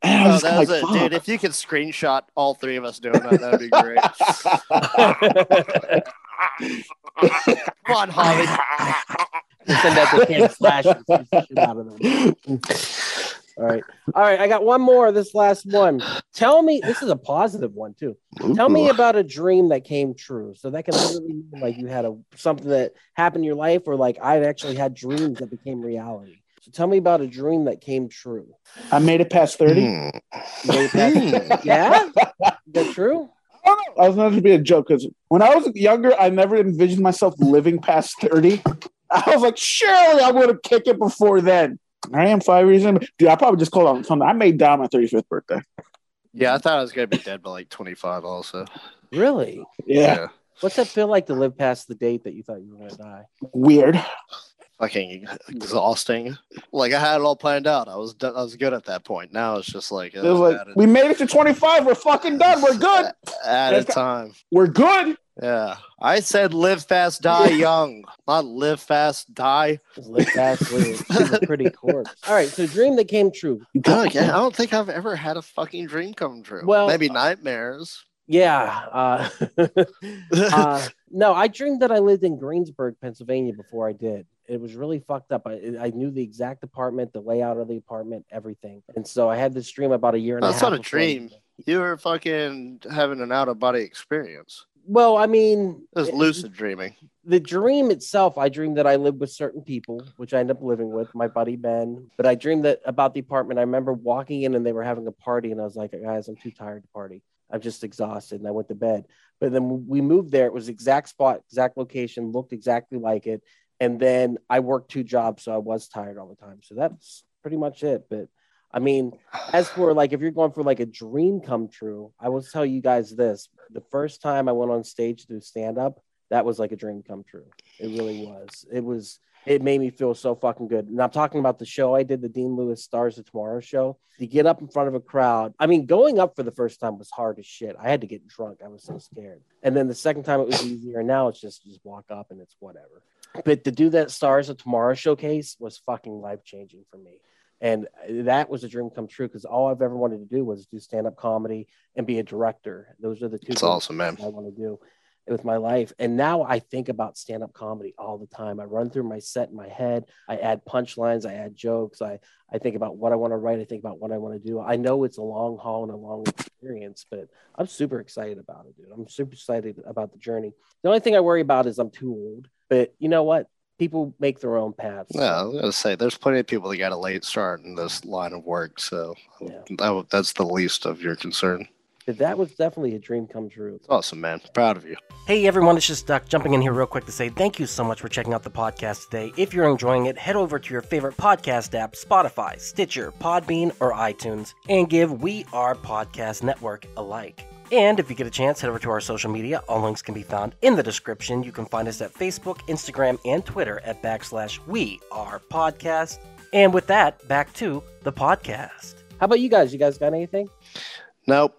And I Oh, was like, it, "Fuck." dude. If you could screenshot all three of us doing that, that'd be great. *laughs* Come on, Holly. send that to Camp Slash. the shit out of them. *laughs* All right, all right. I got one more. This last one. Tell me. This is a positive one too. Tell me about a dream that came true. So that can literally mean like you had a something that happened in your life, or like I've actually had dreams that became reality. So tell me about a dream that came true. I made it past thirty. Hmm. You made it past- yeah, is that true? I don't know. I was meant to be a joke because when I was younger, I never envisioned myself living past 30. I was like, surely I'm going to kick it before then. I am five years in. Dude, I probably just called on something. I made down my 35th birthday. Yeah, I thought I was gonna be dead by like 25. Also, Really? Yeah. What's that feel like to live past the date that you thought you were going to die? Weird. fucking exhausting. Like I had it all planned out. I was done, I was good at that point. Now it's just like, It was uh, like, added, we made it to 25. We're fucking done. We're good. *laughs* added time. We're good. Yeah, I said live fast, die *laughs* young, not live fast, die. Live past live. Pretty corpse. All right, so dream that came true. I don't, I don't think I've ever had a fucking dream come true. Well, maybe nightmares. Yeah. Uh, *laughs* uh, no, I dreamed that I lived in Greensburg, Pennsylvania before I did. It was really fucked up. I, I knew the exact apartment, the layout of the apartment, everything. And so I had this dream about a year and a half. That's not a dream. you were fucking having an out of body experience. Well, I mean, It was eh, lucid dreaming. the dream itself, I dreamed that I lived with certain people, which I end up living with, my buddy Ben. But I dreamed that about the apartment. I remember walking in and they were having a party, and I was like, guys, I'm too tired to party. I'm just exhausted, and I went to bed. But then we moved there. It was exact spot, exact location, looked exactly like it. And then I worked two jobs, so I was tired all the time. So that's pretty much it. But I mean, as for like if you're going for like a dream come true, I will tell you guys this: the first time I went on stage to stand up, that was like a dream come true. It really was. It was. It made me feel so fucking good. And I'm talking about the show I did, the Dean Lewis Stars of Tomorrow show. To get up in front of a crowd, I mean, going up for the first time was hard as shit. I had to get drunk. I was so scared. And then the second time it was easier. And now it's just just walk up and it's whatever. But to do that Stars of Tomorrow showcase was fucking life changing for me. And uh, that was a dream come true because all I've ever wanted to do was do stand up comedy and be a director. Those are the two It's things awesome, man. I want to do with my life. And now I think about stand up comedy all the time. I run through my set in my head. I add punchlines. I add jokes. I, I think about what I want to write. I think about what I want to do. I know it's a long haul and a long experience, but I'm super excited about it, dude. I'm super excited about the journey. The only thing I worry about is I'm too old. But you know what? People make their own paths. Yeah, I was gonna say there's plenty of people that got a late start in this line of work, so Yeah. that, that's the least of your concern. But that was definitely a dream come true. Awesome, man. Proud of you. Hey everyone, it's just Duck jumping in here real quick to say thank you so much for checking out the podcast today. If you're enjoying it, head over to your favorite podcast app, Spotify, Stitcher, Podbean, or iTunes, and give We Are Podcast Network a like. And if you get a chance, head over to our social media. All links can be found in the description. You can find us at Facebook, Instagram, and Twitter at backslash We Are Podcast. And with that, back to the podcast. How about you guys? You guys got anything? Nope.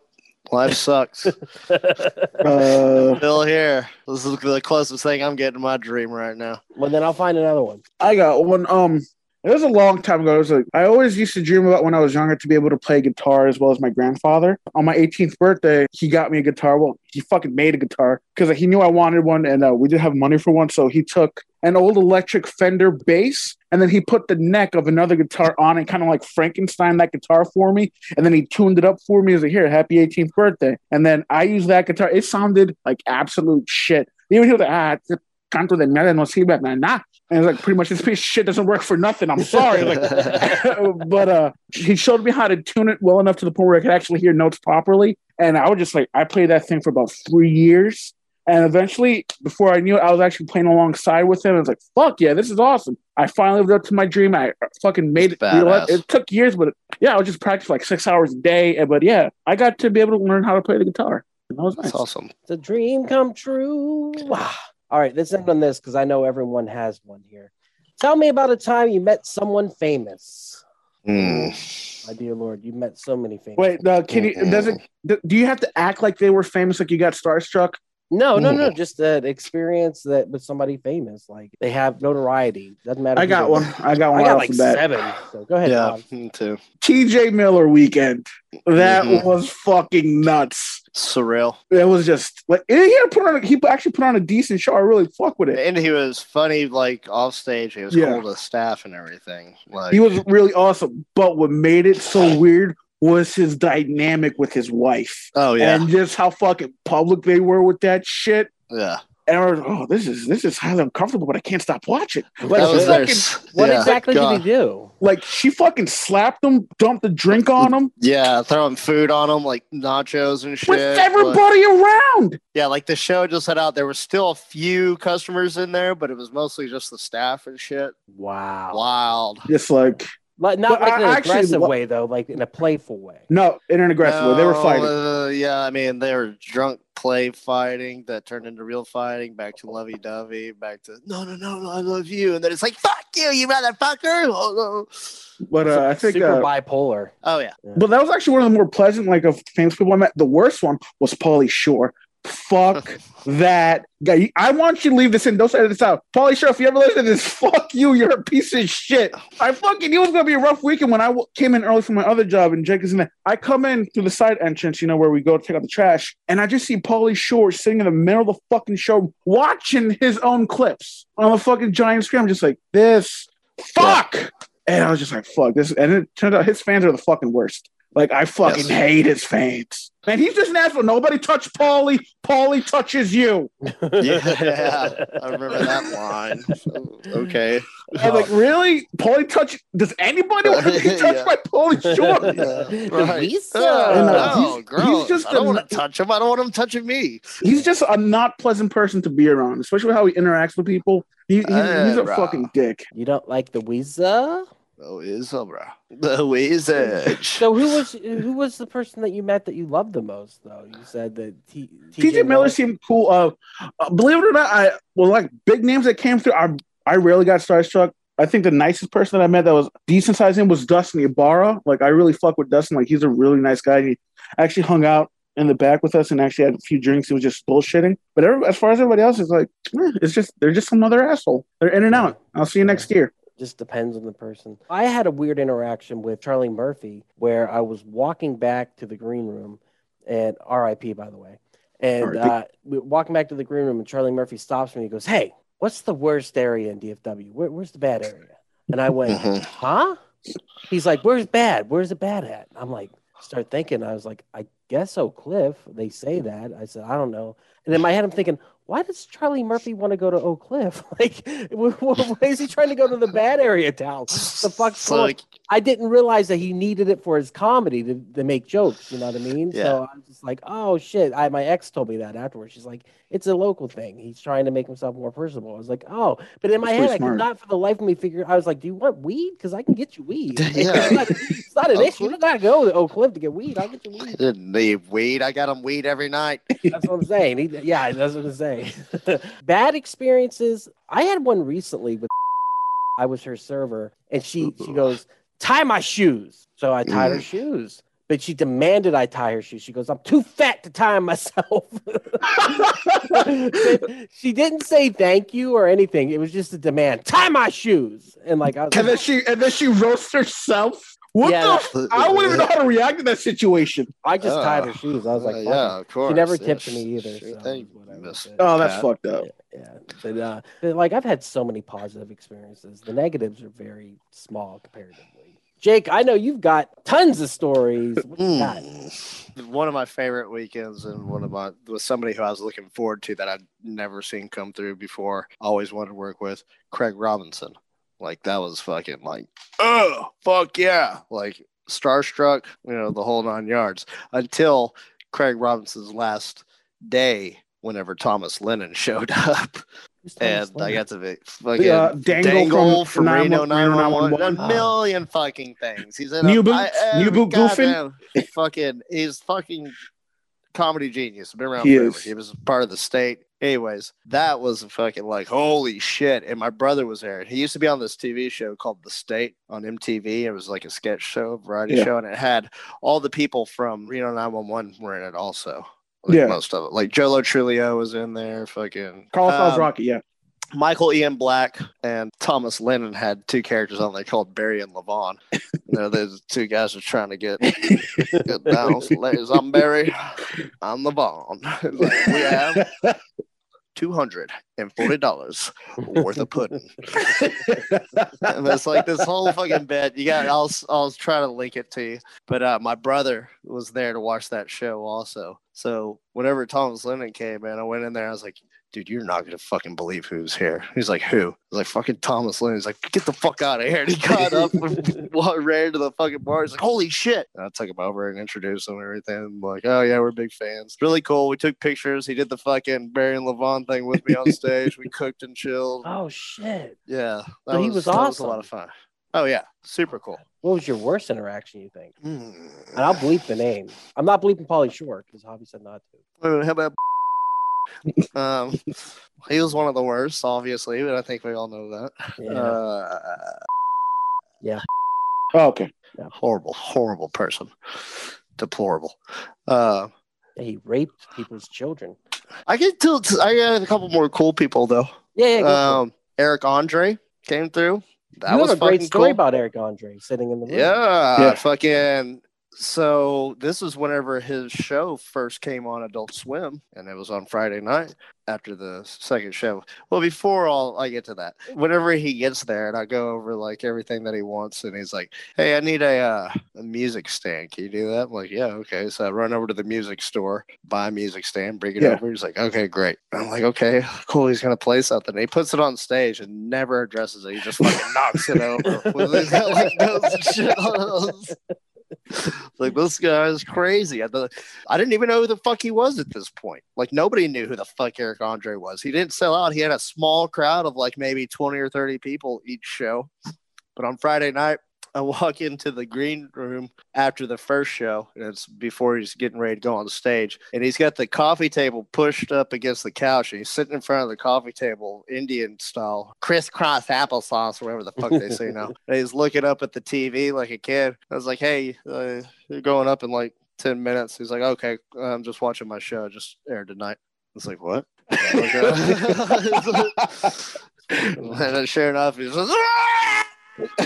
Life sucks. *laughs* Uh, Still here. This is the closest thing I'm getting to my dream right now. well, then I'll find another one. I got one. Um, it was a long time ago. It was like I always used to dream about when I was younger to be able to play guitar as well as my grandfather. On my 18th birthday, he got me a guitar. Well, he fucking made a guitar because he knew I wanted one, and uh, we didn't have money for one. So he took an old electric Fender bass, and then he put the neck of another guitar on it, kind of like Frankenstein that guitar for me. And then he tuned it up for me as a here, happy 18th birthday. And then I used that guitar. It sounded like absolute shit. Even he was like, ah, canto de mierda no sirve para. And it's like pretty much this piece of shit doesn't work for nothing. I'm sorry. Like, *laughs* but uh, he showed me how to tune it well enough to the point where I could actually hear notes properly. And I was just like, I played that thing for about three years. And eventually, before I knew it, I was actually playing alongside with him. I was like, fuck yeah, this is awesome. I finally lived up to my dream. I fucking made it. You know. It took years, but yeah, I would just practice like six hours a day. And- But yeah, I got to be able to learn how to play the guitar. And that was nice. That's awesome. The dream come true. All right, let's end on this because I know everyone has one here. Tell me about a time you met someone famous. Hmm. My dear Lord, you met so many famous. Wait, uh, can you? Does it? Do you have to act like they were famous, like you got starstruck? No, no, no. Just an experience that with somebody famous. Like they have notoriety. Doesn't matter. I got one. I got one I got like seven. So go ahead. Yeah, Bob. me too. TJ Miller weekend. That Mhm. was fucking nuts. Surreal. It was just like he had put on. He actually put on a decent show. I really fuck with it. And he was funny, like off stage. He was Yeah. cool to staff and everything. Like He was really awesome. But what made it so *laughs* weird was his dynamic with his wife Oh yeah, and just how fucking public they were with that shit. yeah. And I was, oh, this is this is highly uncomfortable, but I can't stop watching. Like, That was fucking, What yeah. exactly God. did he do? like she fucking slapped him, dumped the drink on him Yeah, throwing food on him like nachos and shit. with like- everybody around. yeah, like the show just set out. There were still a few customers in there, but it was mostly just the staff and shit. Wow. Wild. Just like Like, not But like in I an actually aggressive lo- way though, like in a playful way. no, in an aggressive way. They were fighting. uh, yeah, I mean, they were drunk play fighting that turned into real fighting, back to lovey dovey, back to no, no, no, no, I love you. And then it's like, fuck you, you motherfucker. Oh, *laughs* no. But uh, I think super uh, bipolar. oh yeah. But that was actually one of the more pleasant, like, of famous people I met. The worst one was Pauly Shore. Fuck *laughs* that guy. I want you to leave this in. Don't edit this out. Pauly Shore, if you ever listen to this, *laughs* fuck you. You're a piece of shit. Oh. I fucking knew it was gonna be a rough weekend when I w- came in early from my other job and Jake is in there. I come in through the side entrance, you know, where we go to take out the trash, and I just see Pauly Shore sitting in the middle of the fucking show watching his own clips on the fucking giant screen. I'm just like, this fuck. And I was just like, fuck this. And it turned out his fans are the fucking worst. Like, I fucking Yes. hate his fans. Man, he's just an asshole. Nobody touch Pauly. Pauly touches you. *laughs* Yeah, I remember that *laughs* line. okay. I'm like, really? Pauly touch? Does anybody want to be *laughs* touched Yeah. by Pauly Shore? Yeah, right. Lisa. Oh, uh, no, he's- gross. he's just I don't a- want to touch him. I don't want him touching me. he's just a not pleasant person to be around, especially how he interacts with people. He, he's, he's a Uh, fucking dick. You don't like the Weezer? Oh, is bro. The wizard. So who was who was the person that you met that you loved the most though? You said that T- TJ Miller seemed cool. Uh, uh, believe it or not, I well, like big names that came through. I I rarely got starstruck. I think the nicest person that I met that was decent sized him was Dustin Ybarra. Like I really fuck with Dustin. Like he's a really nice guy. He actually hung out in the back with us and actually had a few drinks. He was just bullshitting. But every, as far as everybody else, it's like eh, it's just they're just some other asshole. They're in and out. I'll see you next year. Just depends on the person. I had a weird interaction with Charlie Murphy where I was walking back to the green room, and RIP by the way, and uh, walking back to the green room, and Charlie Murphy stops me. He goes, "Hey, what's the worst area in DFW? Where, where's the bad area?" And I went, Mhm. "Huh?" He's like, "Where's bad? Where's the bad at?" I'm like, start thinking. I was like, "I guess Oak Cliff." They say that. I said, "I don't know." And in my head, I'm thinking, why does Charlie Murphy want to go to Oak Cliff? *laughs* Like, wh- wh- why is he trying to go to the bad area town? The fuck's So, like, I didn't realize that he needed it for his comedy to, to make jokes. You know what I mean? Yeah. So I was just like, oh shit. I my ex told me that afterwards. She's like, it's a local thing. He's trying to make himself more personable. I was like, oh, but in my That's head, I could not for the life of me figure. I was like, do you want weed? Because I can get you weed. *laughs* Yeah. it's, not, it's not an Oak issue. You don't gotta go to Oak Cliff to get weed. I'll get you weed. *laughs* didn't need weed. I got him weed every night. That's what I'm saying. He, yeah, that's what I'm saying. *laughs* Bad experiences. I had one recently with. I was her server, and she she goes, "Tie my shoes." So I tied her Mm. shoes. but she demanded I tie her shoes. She goes, I'm too fat to tie 'em myself. *laughs* she didn't say thank you or anything. It was just a demand. Tie my shoes. And like I was And then she and then she roasts herself. What Yeah, the? I wouldn't even know how to react to that situation. I just tied her Uh, shoes. I was like, uh, yeah, of course. She never yeah, tipped me either. sure so thing, whatever. Oh, that's Pat. fucked up. yeah, but uh, but, like I've had so many positive experiences. The negatives are very small comparatively. Jake, I know you've got tons of stories. What you got? Mm. One of my favorite weekends, and one of my was somebody who I was looking forward to that I'd never seen come through before. Always wanted to work with Craig Robinson. Like that was fucking like, oh fuck yeah, like starstruck, you know, the whole nine yards. Until Craig Robinson's last day, whenever Thomas Lennon *laughs* showed up, Who's Thomas and I got to be fucking Uh, Dangle Dangle, from from, Reno 911. 911. A Ah. million fucking things. He's in New a, Boots? I- New every Boot Goofing? goddamn fucking he's fucking comedy genius. Been around He forever. is. He was part of the state. Anyways, that was fucking like holy shit. And my brother was there. He used to be on this TV show called The State on MTV. It was like a sketch show, variety Yeah. show, and it had all the people from Reno 911 were in it also. Like Yeah. most of it. Like Joe Lo Truglio was in there, fucking Carl Styles um, Rocky, yeah. Michael Ian Black and Thomas Lennon had two characters on there called Barry and Levon. you know, those two guys are trying to get, get down. So, ladies, I'm Barry. I'm Levon. Like, we have two hundred and forty dollars worth of pudding. and it's like this whole fucking bit. You got. I'll I'll try to link it to you. But uh, my brother was there to watch that show also. So whenever Thomas Lennon came in, I went in there. I was like, dude, you're not gonna fucking believe who's here. He's like, who? He's like, fucking Thomas Lennon. He's like, get the fuck out of here. And he got up and *laughs* ran to the fucking bar. He's like, holy shit. And I took him over and introduced him and everything. I'm like, oh yeah, we're big fans. Really cool. We took pictures. He did the fucking Barry and Levon thing with me on *laughs* stage. we cooked and chilled. Oh shit! Yeah. So he was that a lot of fun. Oh yeah. Super cool. What was your worst interaction? You think? Hmm. And I'll bleep the name. I'm not bleeping Pauly Shore because Hobby said not to. Uh, How about um, he was one of the worst, obviously, but I think we all know that. Yeah. Uh, Oh, okay. horrible, horrible person, deplorable. Uh, he raped people's children. I get to. I got a couple more cool people though. Yeah, yeah. Go for it. Um, Eric Andre came through. That you was have a great story cool. about Eric Andre sitting in the room. Yeah, Yeah. fucking. So this is whenever his show first came on Adult Swim, and it was on Friday night after the second show. Well, before all I get to that, whenever he gets there, and I go over like everything that he wants, and he's like, "Hey, I need a uh, a music stand. Can you do that?" I'm like, "Yeah, okay." So I run over to the music store, buy a music stand, bring it Yeah. over. He's like, "Okay, great." I'm like, "Okay, cool." He's gonna play something. he puts it on stage and never addresses it. He just fucking knocks it over. *laughs* With his like, shit. *laughs* *laughs* *laughs* like this guy is crazy. I, I didn't even know who the fuck he was at this point. Like nobody knew who the fuck Eric Andre was. He didn't sell out. He had a small crowd of like maybe twenty or thirty people each show. But on Friday night, I walk into the green room after the first show, and it's before he's getting ready to go on stage. And he's got the coffee table pushed up against the couch, and he's sitting in front of the coffee table, Indian style, crisscross applesauce, or whatever the fuck they say now. *laughs* And he's looking up at the TV like a kid. I was like, "Hey, uh, you're going up in like ten minutes." He's like, "Okay, I'm just watching my show. It Just aired tonight." I was like, "What?" *laughs* *laughs* And then sure enough, he's just. I'm *laughs*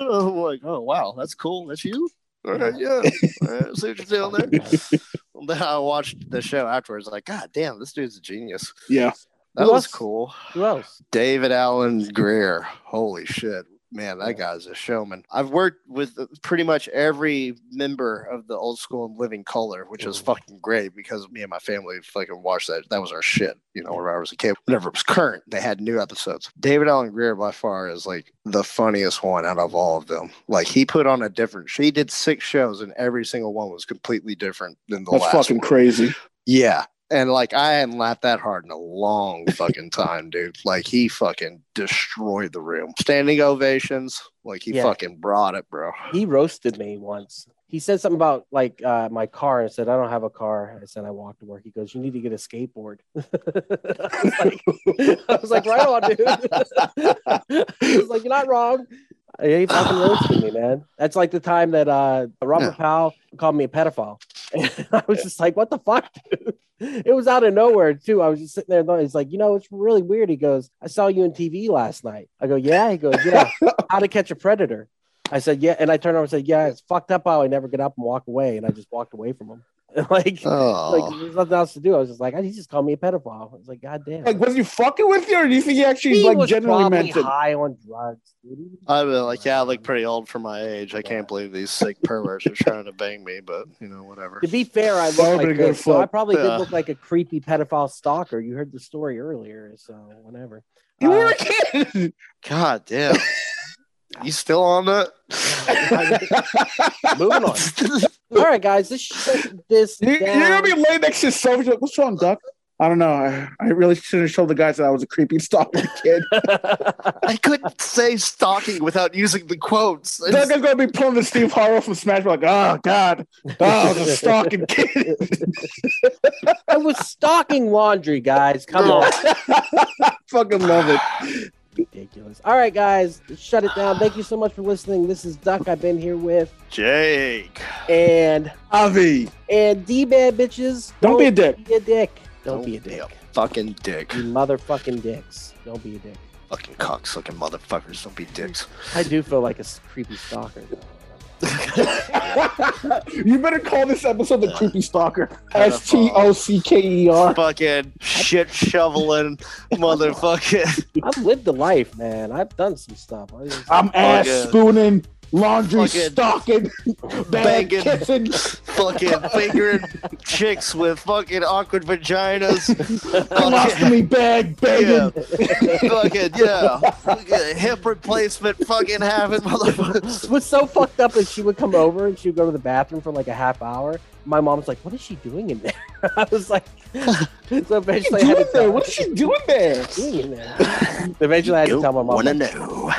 like, oh wow, that's cool. That's you. All right, yeah. All right, see what you're doing there. *laughs* then I watched the show afterwards. Like, God damn, this dude's a genius. Yeah. That Who was else? cool. Who else? David Alan Grier. Holy shit. Man, that guy's a showman. I've worked with uh, pretty much every member of the old school In Living Color, which is mm. fucking great because me and my family fucking watched that. That was our shit, you know, whenever I was a kid. Whenever it was current, they had new episodes. David Alan Grier by far is like the funniest one out of all of them. Like he put on a different he did six shows and every single one was completely different than the last. That's last fucking one. crazy. Yeah. And like I hadn't laughed that hard in a long fucking time, dude. Like he fucking destroyed the room. Standing ovations. Like he Yeah. fucking brought it, bro. He roasted me once. He said something about like uh, my car and said, I don't have a car. I said, I walk to work. He goes, You need to get a skateboard. *laughs* I, was like, *laughs* I was like, Right on, dude. *laughs* I was like, You're not wrong. He fucking roasted me, man. That's like the time that uh Robert. Powell called me a pedophile. And *laughs* I was just like, what the fuck, dude? *laughs* It was out of nowhere, too. I was just sitting there and he's like, you know, it's really weird. He goes, I saw you on TV last night. I go, yeah. He goes, yeah. *laughs* How to catch a predator. I said, yeah. And I turned over and said, yeah, it's fucked up how I never get up and walk away. And I just walked away from him. *laughs* like, Oh, like there's nothing else to do. I was just like, he just called me a pedophile. I was like, God damn. Like, was he fucking with you, or do you think he actually he like was genuinely meant it? high on drugs. Dude. He was I've like, yeah, I look pretty old for my age. I can't believe these sick perverts are trying to bang me, but you know, whatever. To be fair, I look That would've like been good this, so I probably Yeah. did look like a creepy pedophile stalker. You heard the story earlier, so whatever. You were Uh, a kid. *laughs* God damn. *laughs* you still on that? moving on. All right, guys, this shit, this You, you're gonna be laying next to Sophie. Like, What's wrong, Duck? I don't know. I, I really shouldn't have told the guys that I was a creepy stalking *laughs* kid. I couldn't say stalking without using the quotes. I Doug is gonna be pulling the Steve Harwell from Smash. Like, oh god, oh, I was a stalking *laughs* kid. I was stalking laundry, guys. Come on, *laughs* Fucking love it. Ridiculous. All right, guys, shut it down. Thank you so much for listening. This is Duck. I've been here with Jake. and Avi, and D bad bitches. Don't be a dick. Be a dick. Don't, be a dick. fucking dick. You motherfucking dicks. Don't be a dick. Fucking cocksucking motherfuckers. Don't be dicks. I do feel like a creepy stalker. though. *laughs* you better call this episode the creepy stalker. S T O C K E R. fucking shit shoveling motherfucker. I've lived a life, man. I've done some stuff. I just- I'm ass spooning, laundry Fucking- stalking, *laughs* bag Banging. kissing. fucking fingering chicks with fucking awkward vaginas. *laughs* fucking, colostomy bag yeah, fucking yeah. Fucking hip replacement fucking having motherfuckers. What's so fucked up is she would come over and she would go to the bathroom for like a half hour. My mom's like, "What is she doing in there?" *laughs* I was like, "So eventually, I had to What is she doing there? What is she doing there? what she's doing in there." eventually, I had to tell my mom. Wanna like, know?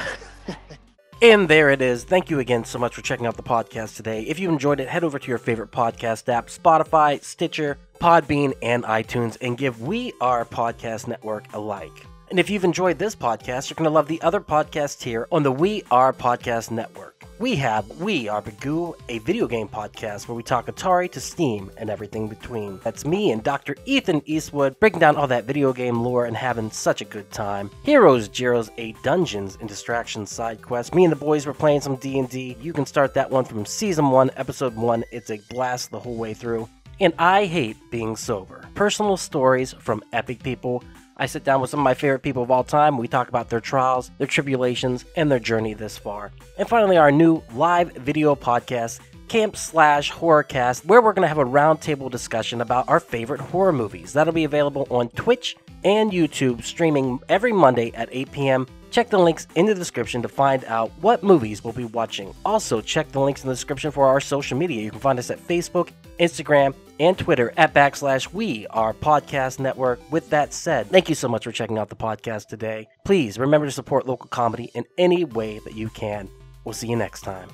And there it is. Thank you again so much for checking out the podcast today. If you enjoyed it, head over to your favorite podcast app Spotify, Stitcher, Podbean, and iTunes and give We Are Podcast Network a like. And if you've enjoyed this podcast, you're going to love the other podcasts here on the We Are Podcast Network. We have We Are Bagoo, a video game podcast where we talk Atari to Steam and everything between. That's me and Dr. Ethan Eastwood breaking down all that video game lore and having such a good time. Heroes, Zeros, a Dungeons and Distractions side quest. Me and the boys were playing some D&D. You can start that one from season 1, episode 1. It's a blast the whole way through. And I hate being sober. Personal stories from epic people I sit down with some of my favorite people of all time. We talk about their trials, their tribulations, and their journey this far. And finally, our new live video podcast, Camp Slash Horrorcast, where we're going to have a roundtable discussion about our favorite horror movies. That'll be available on Twitch and YouTube, streaming every Monday at 8 p.m. Check the links in the description to find out what movies we'll be watching. Also, check the links in the description for our social media. You can find us at Facebook, Instagram, and Twitter at backslash we are podcast network. With that said, thank you so much for checking out the podcast today. Please remember to support local comedy in any way that you can. We'll see you next time.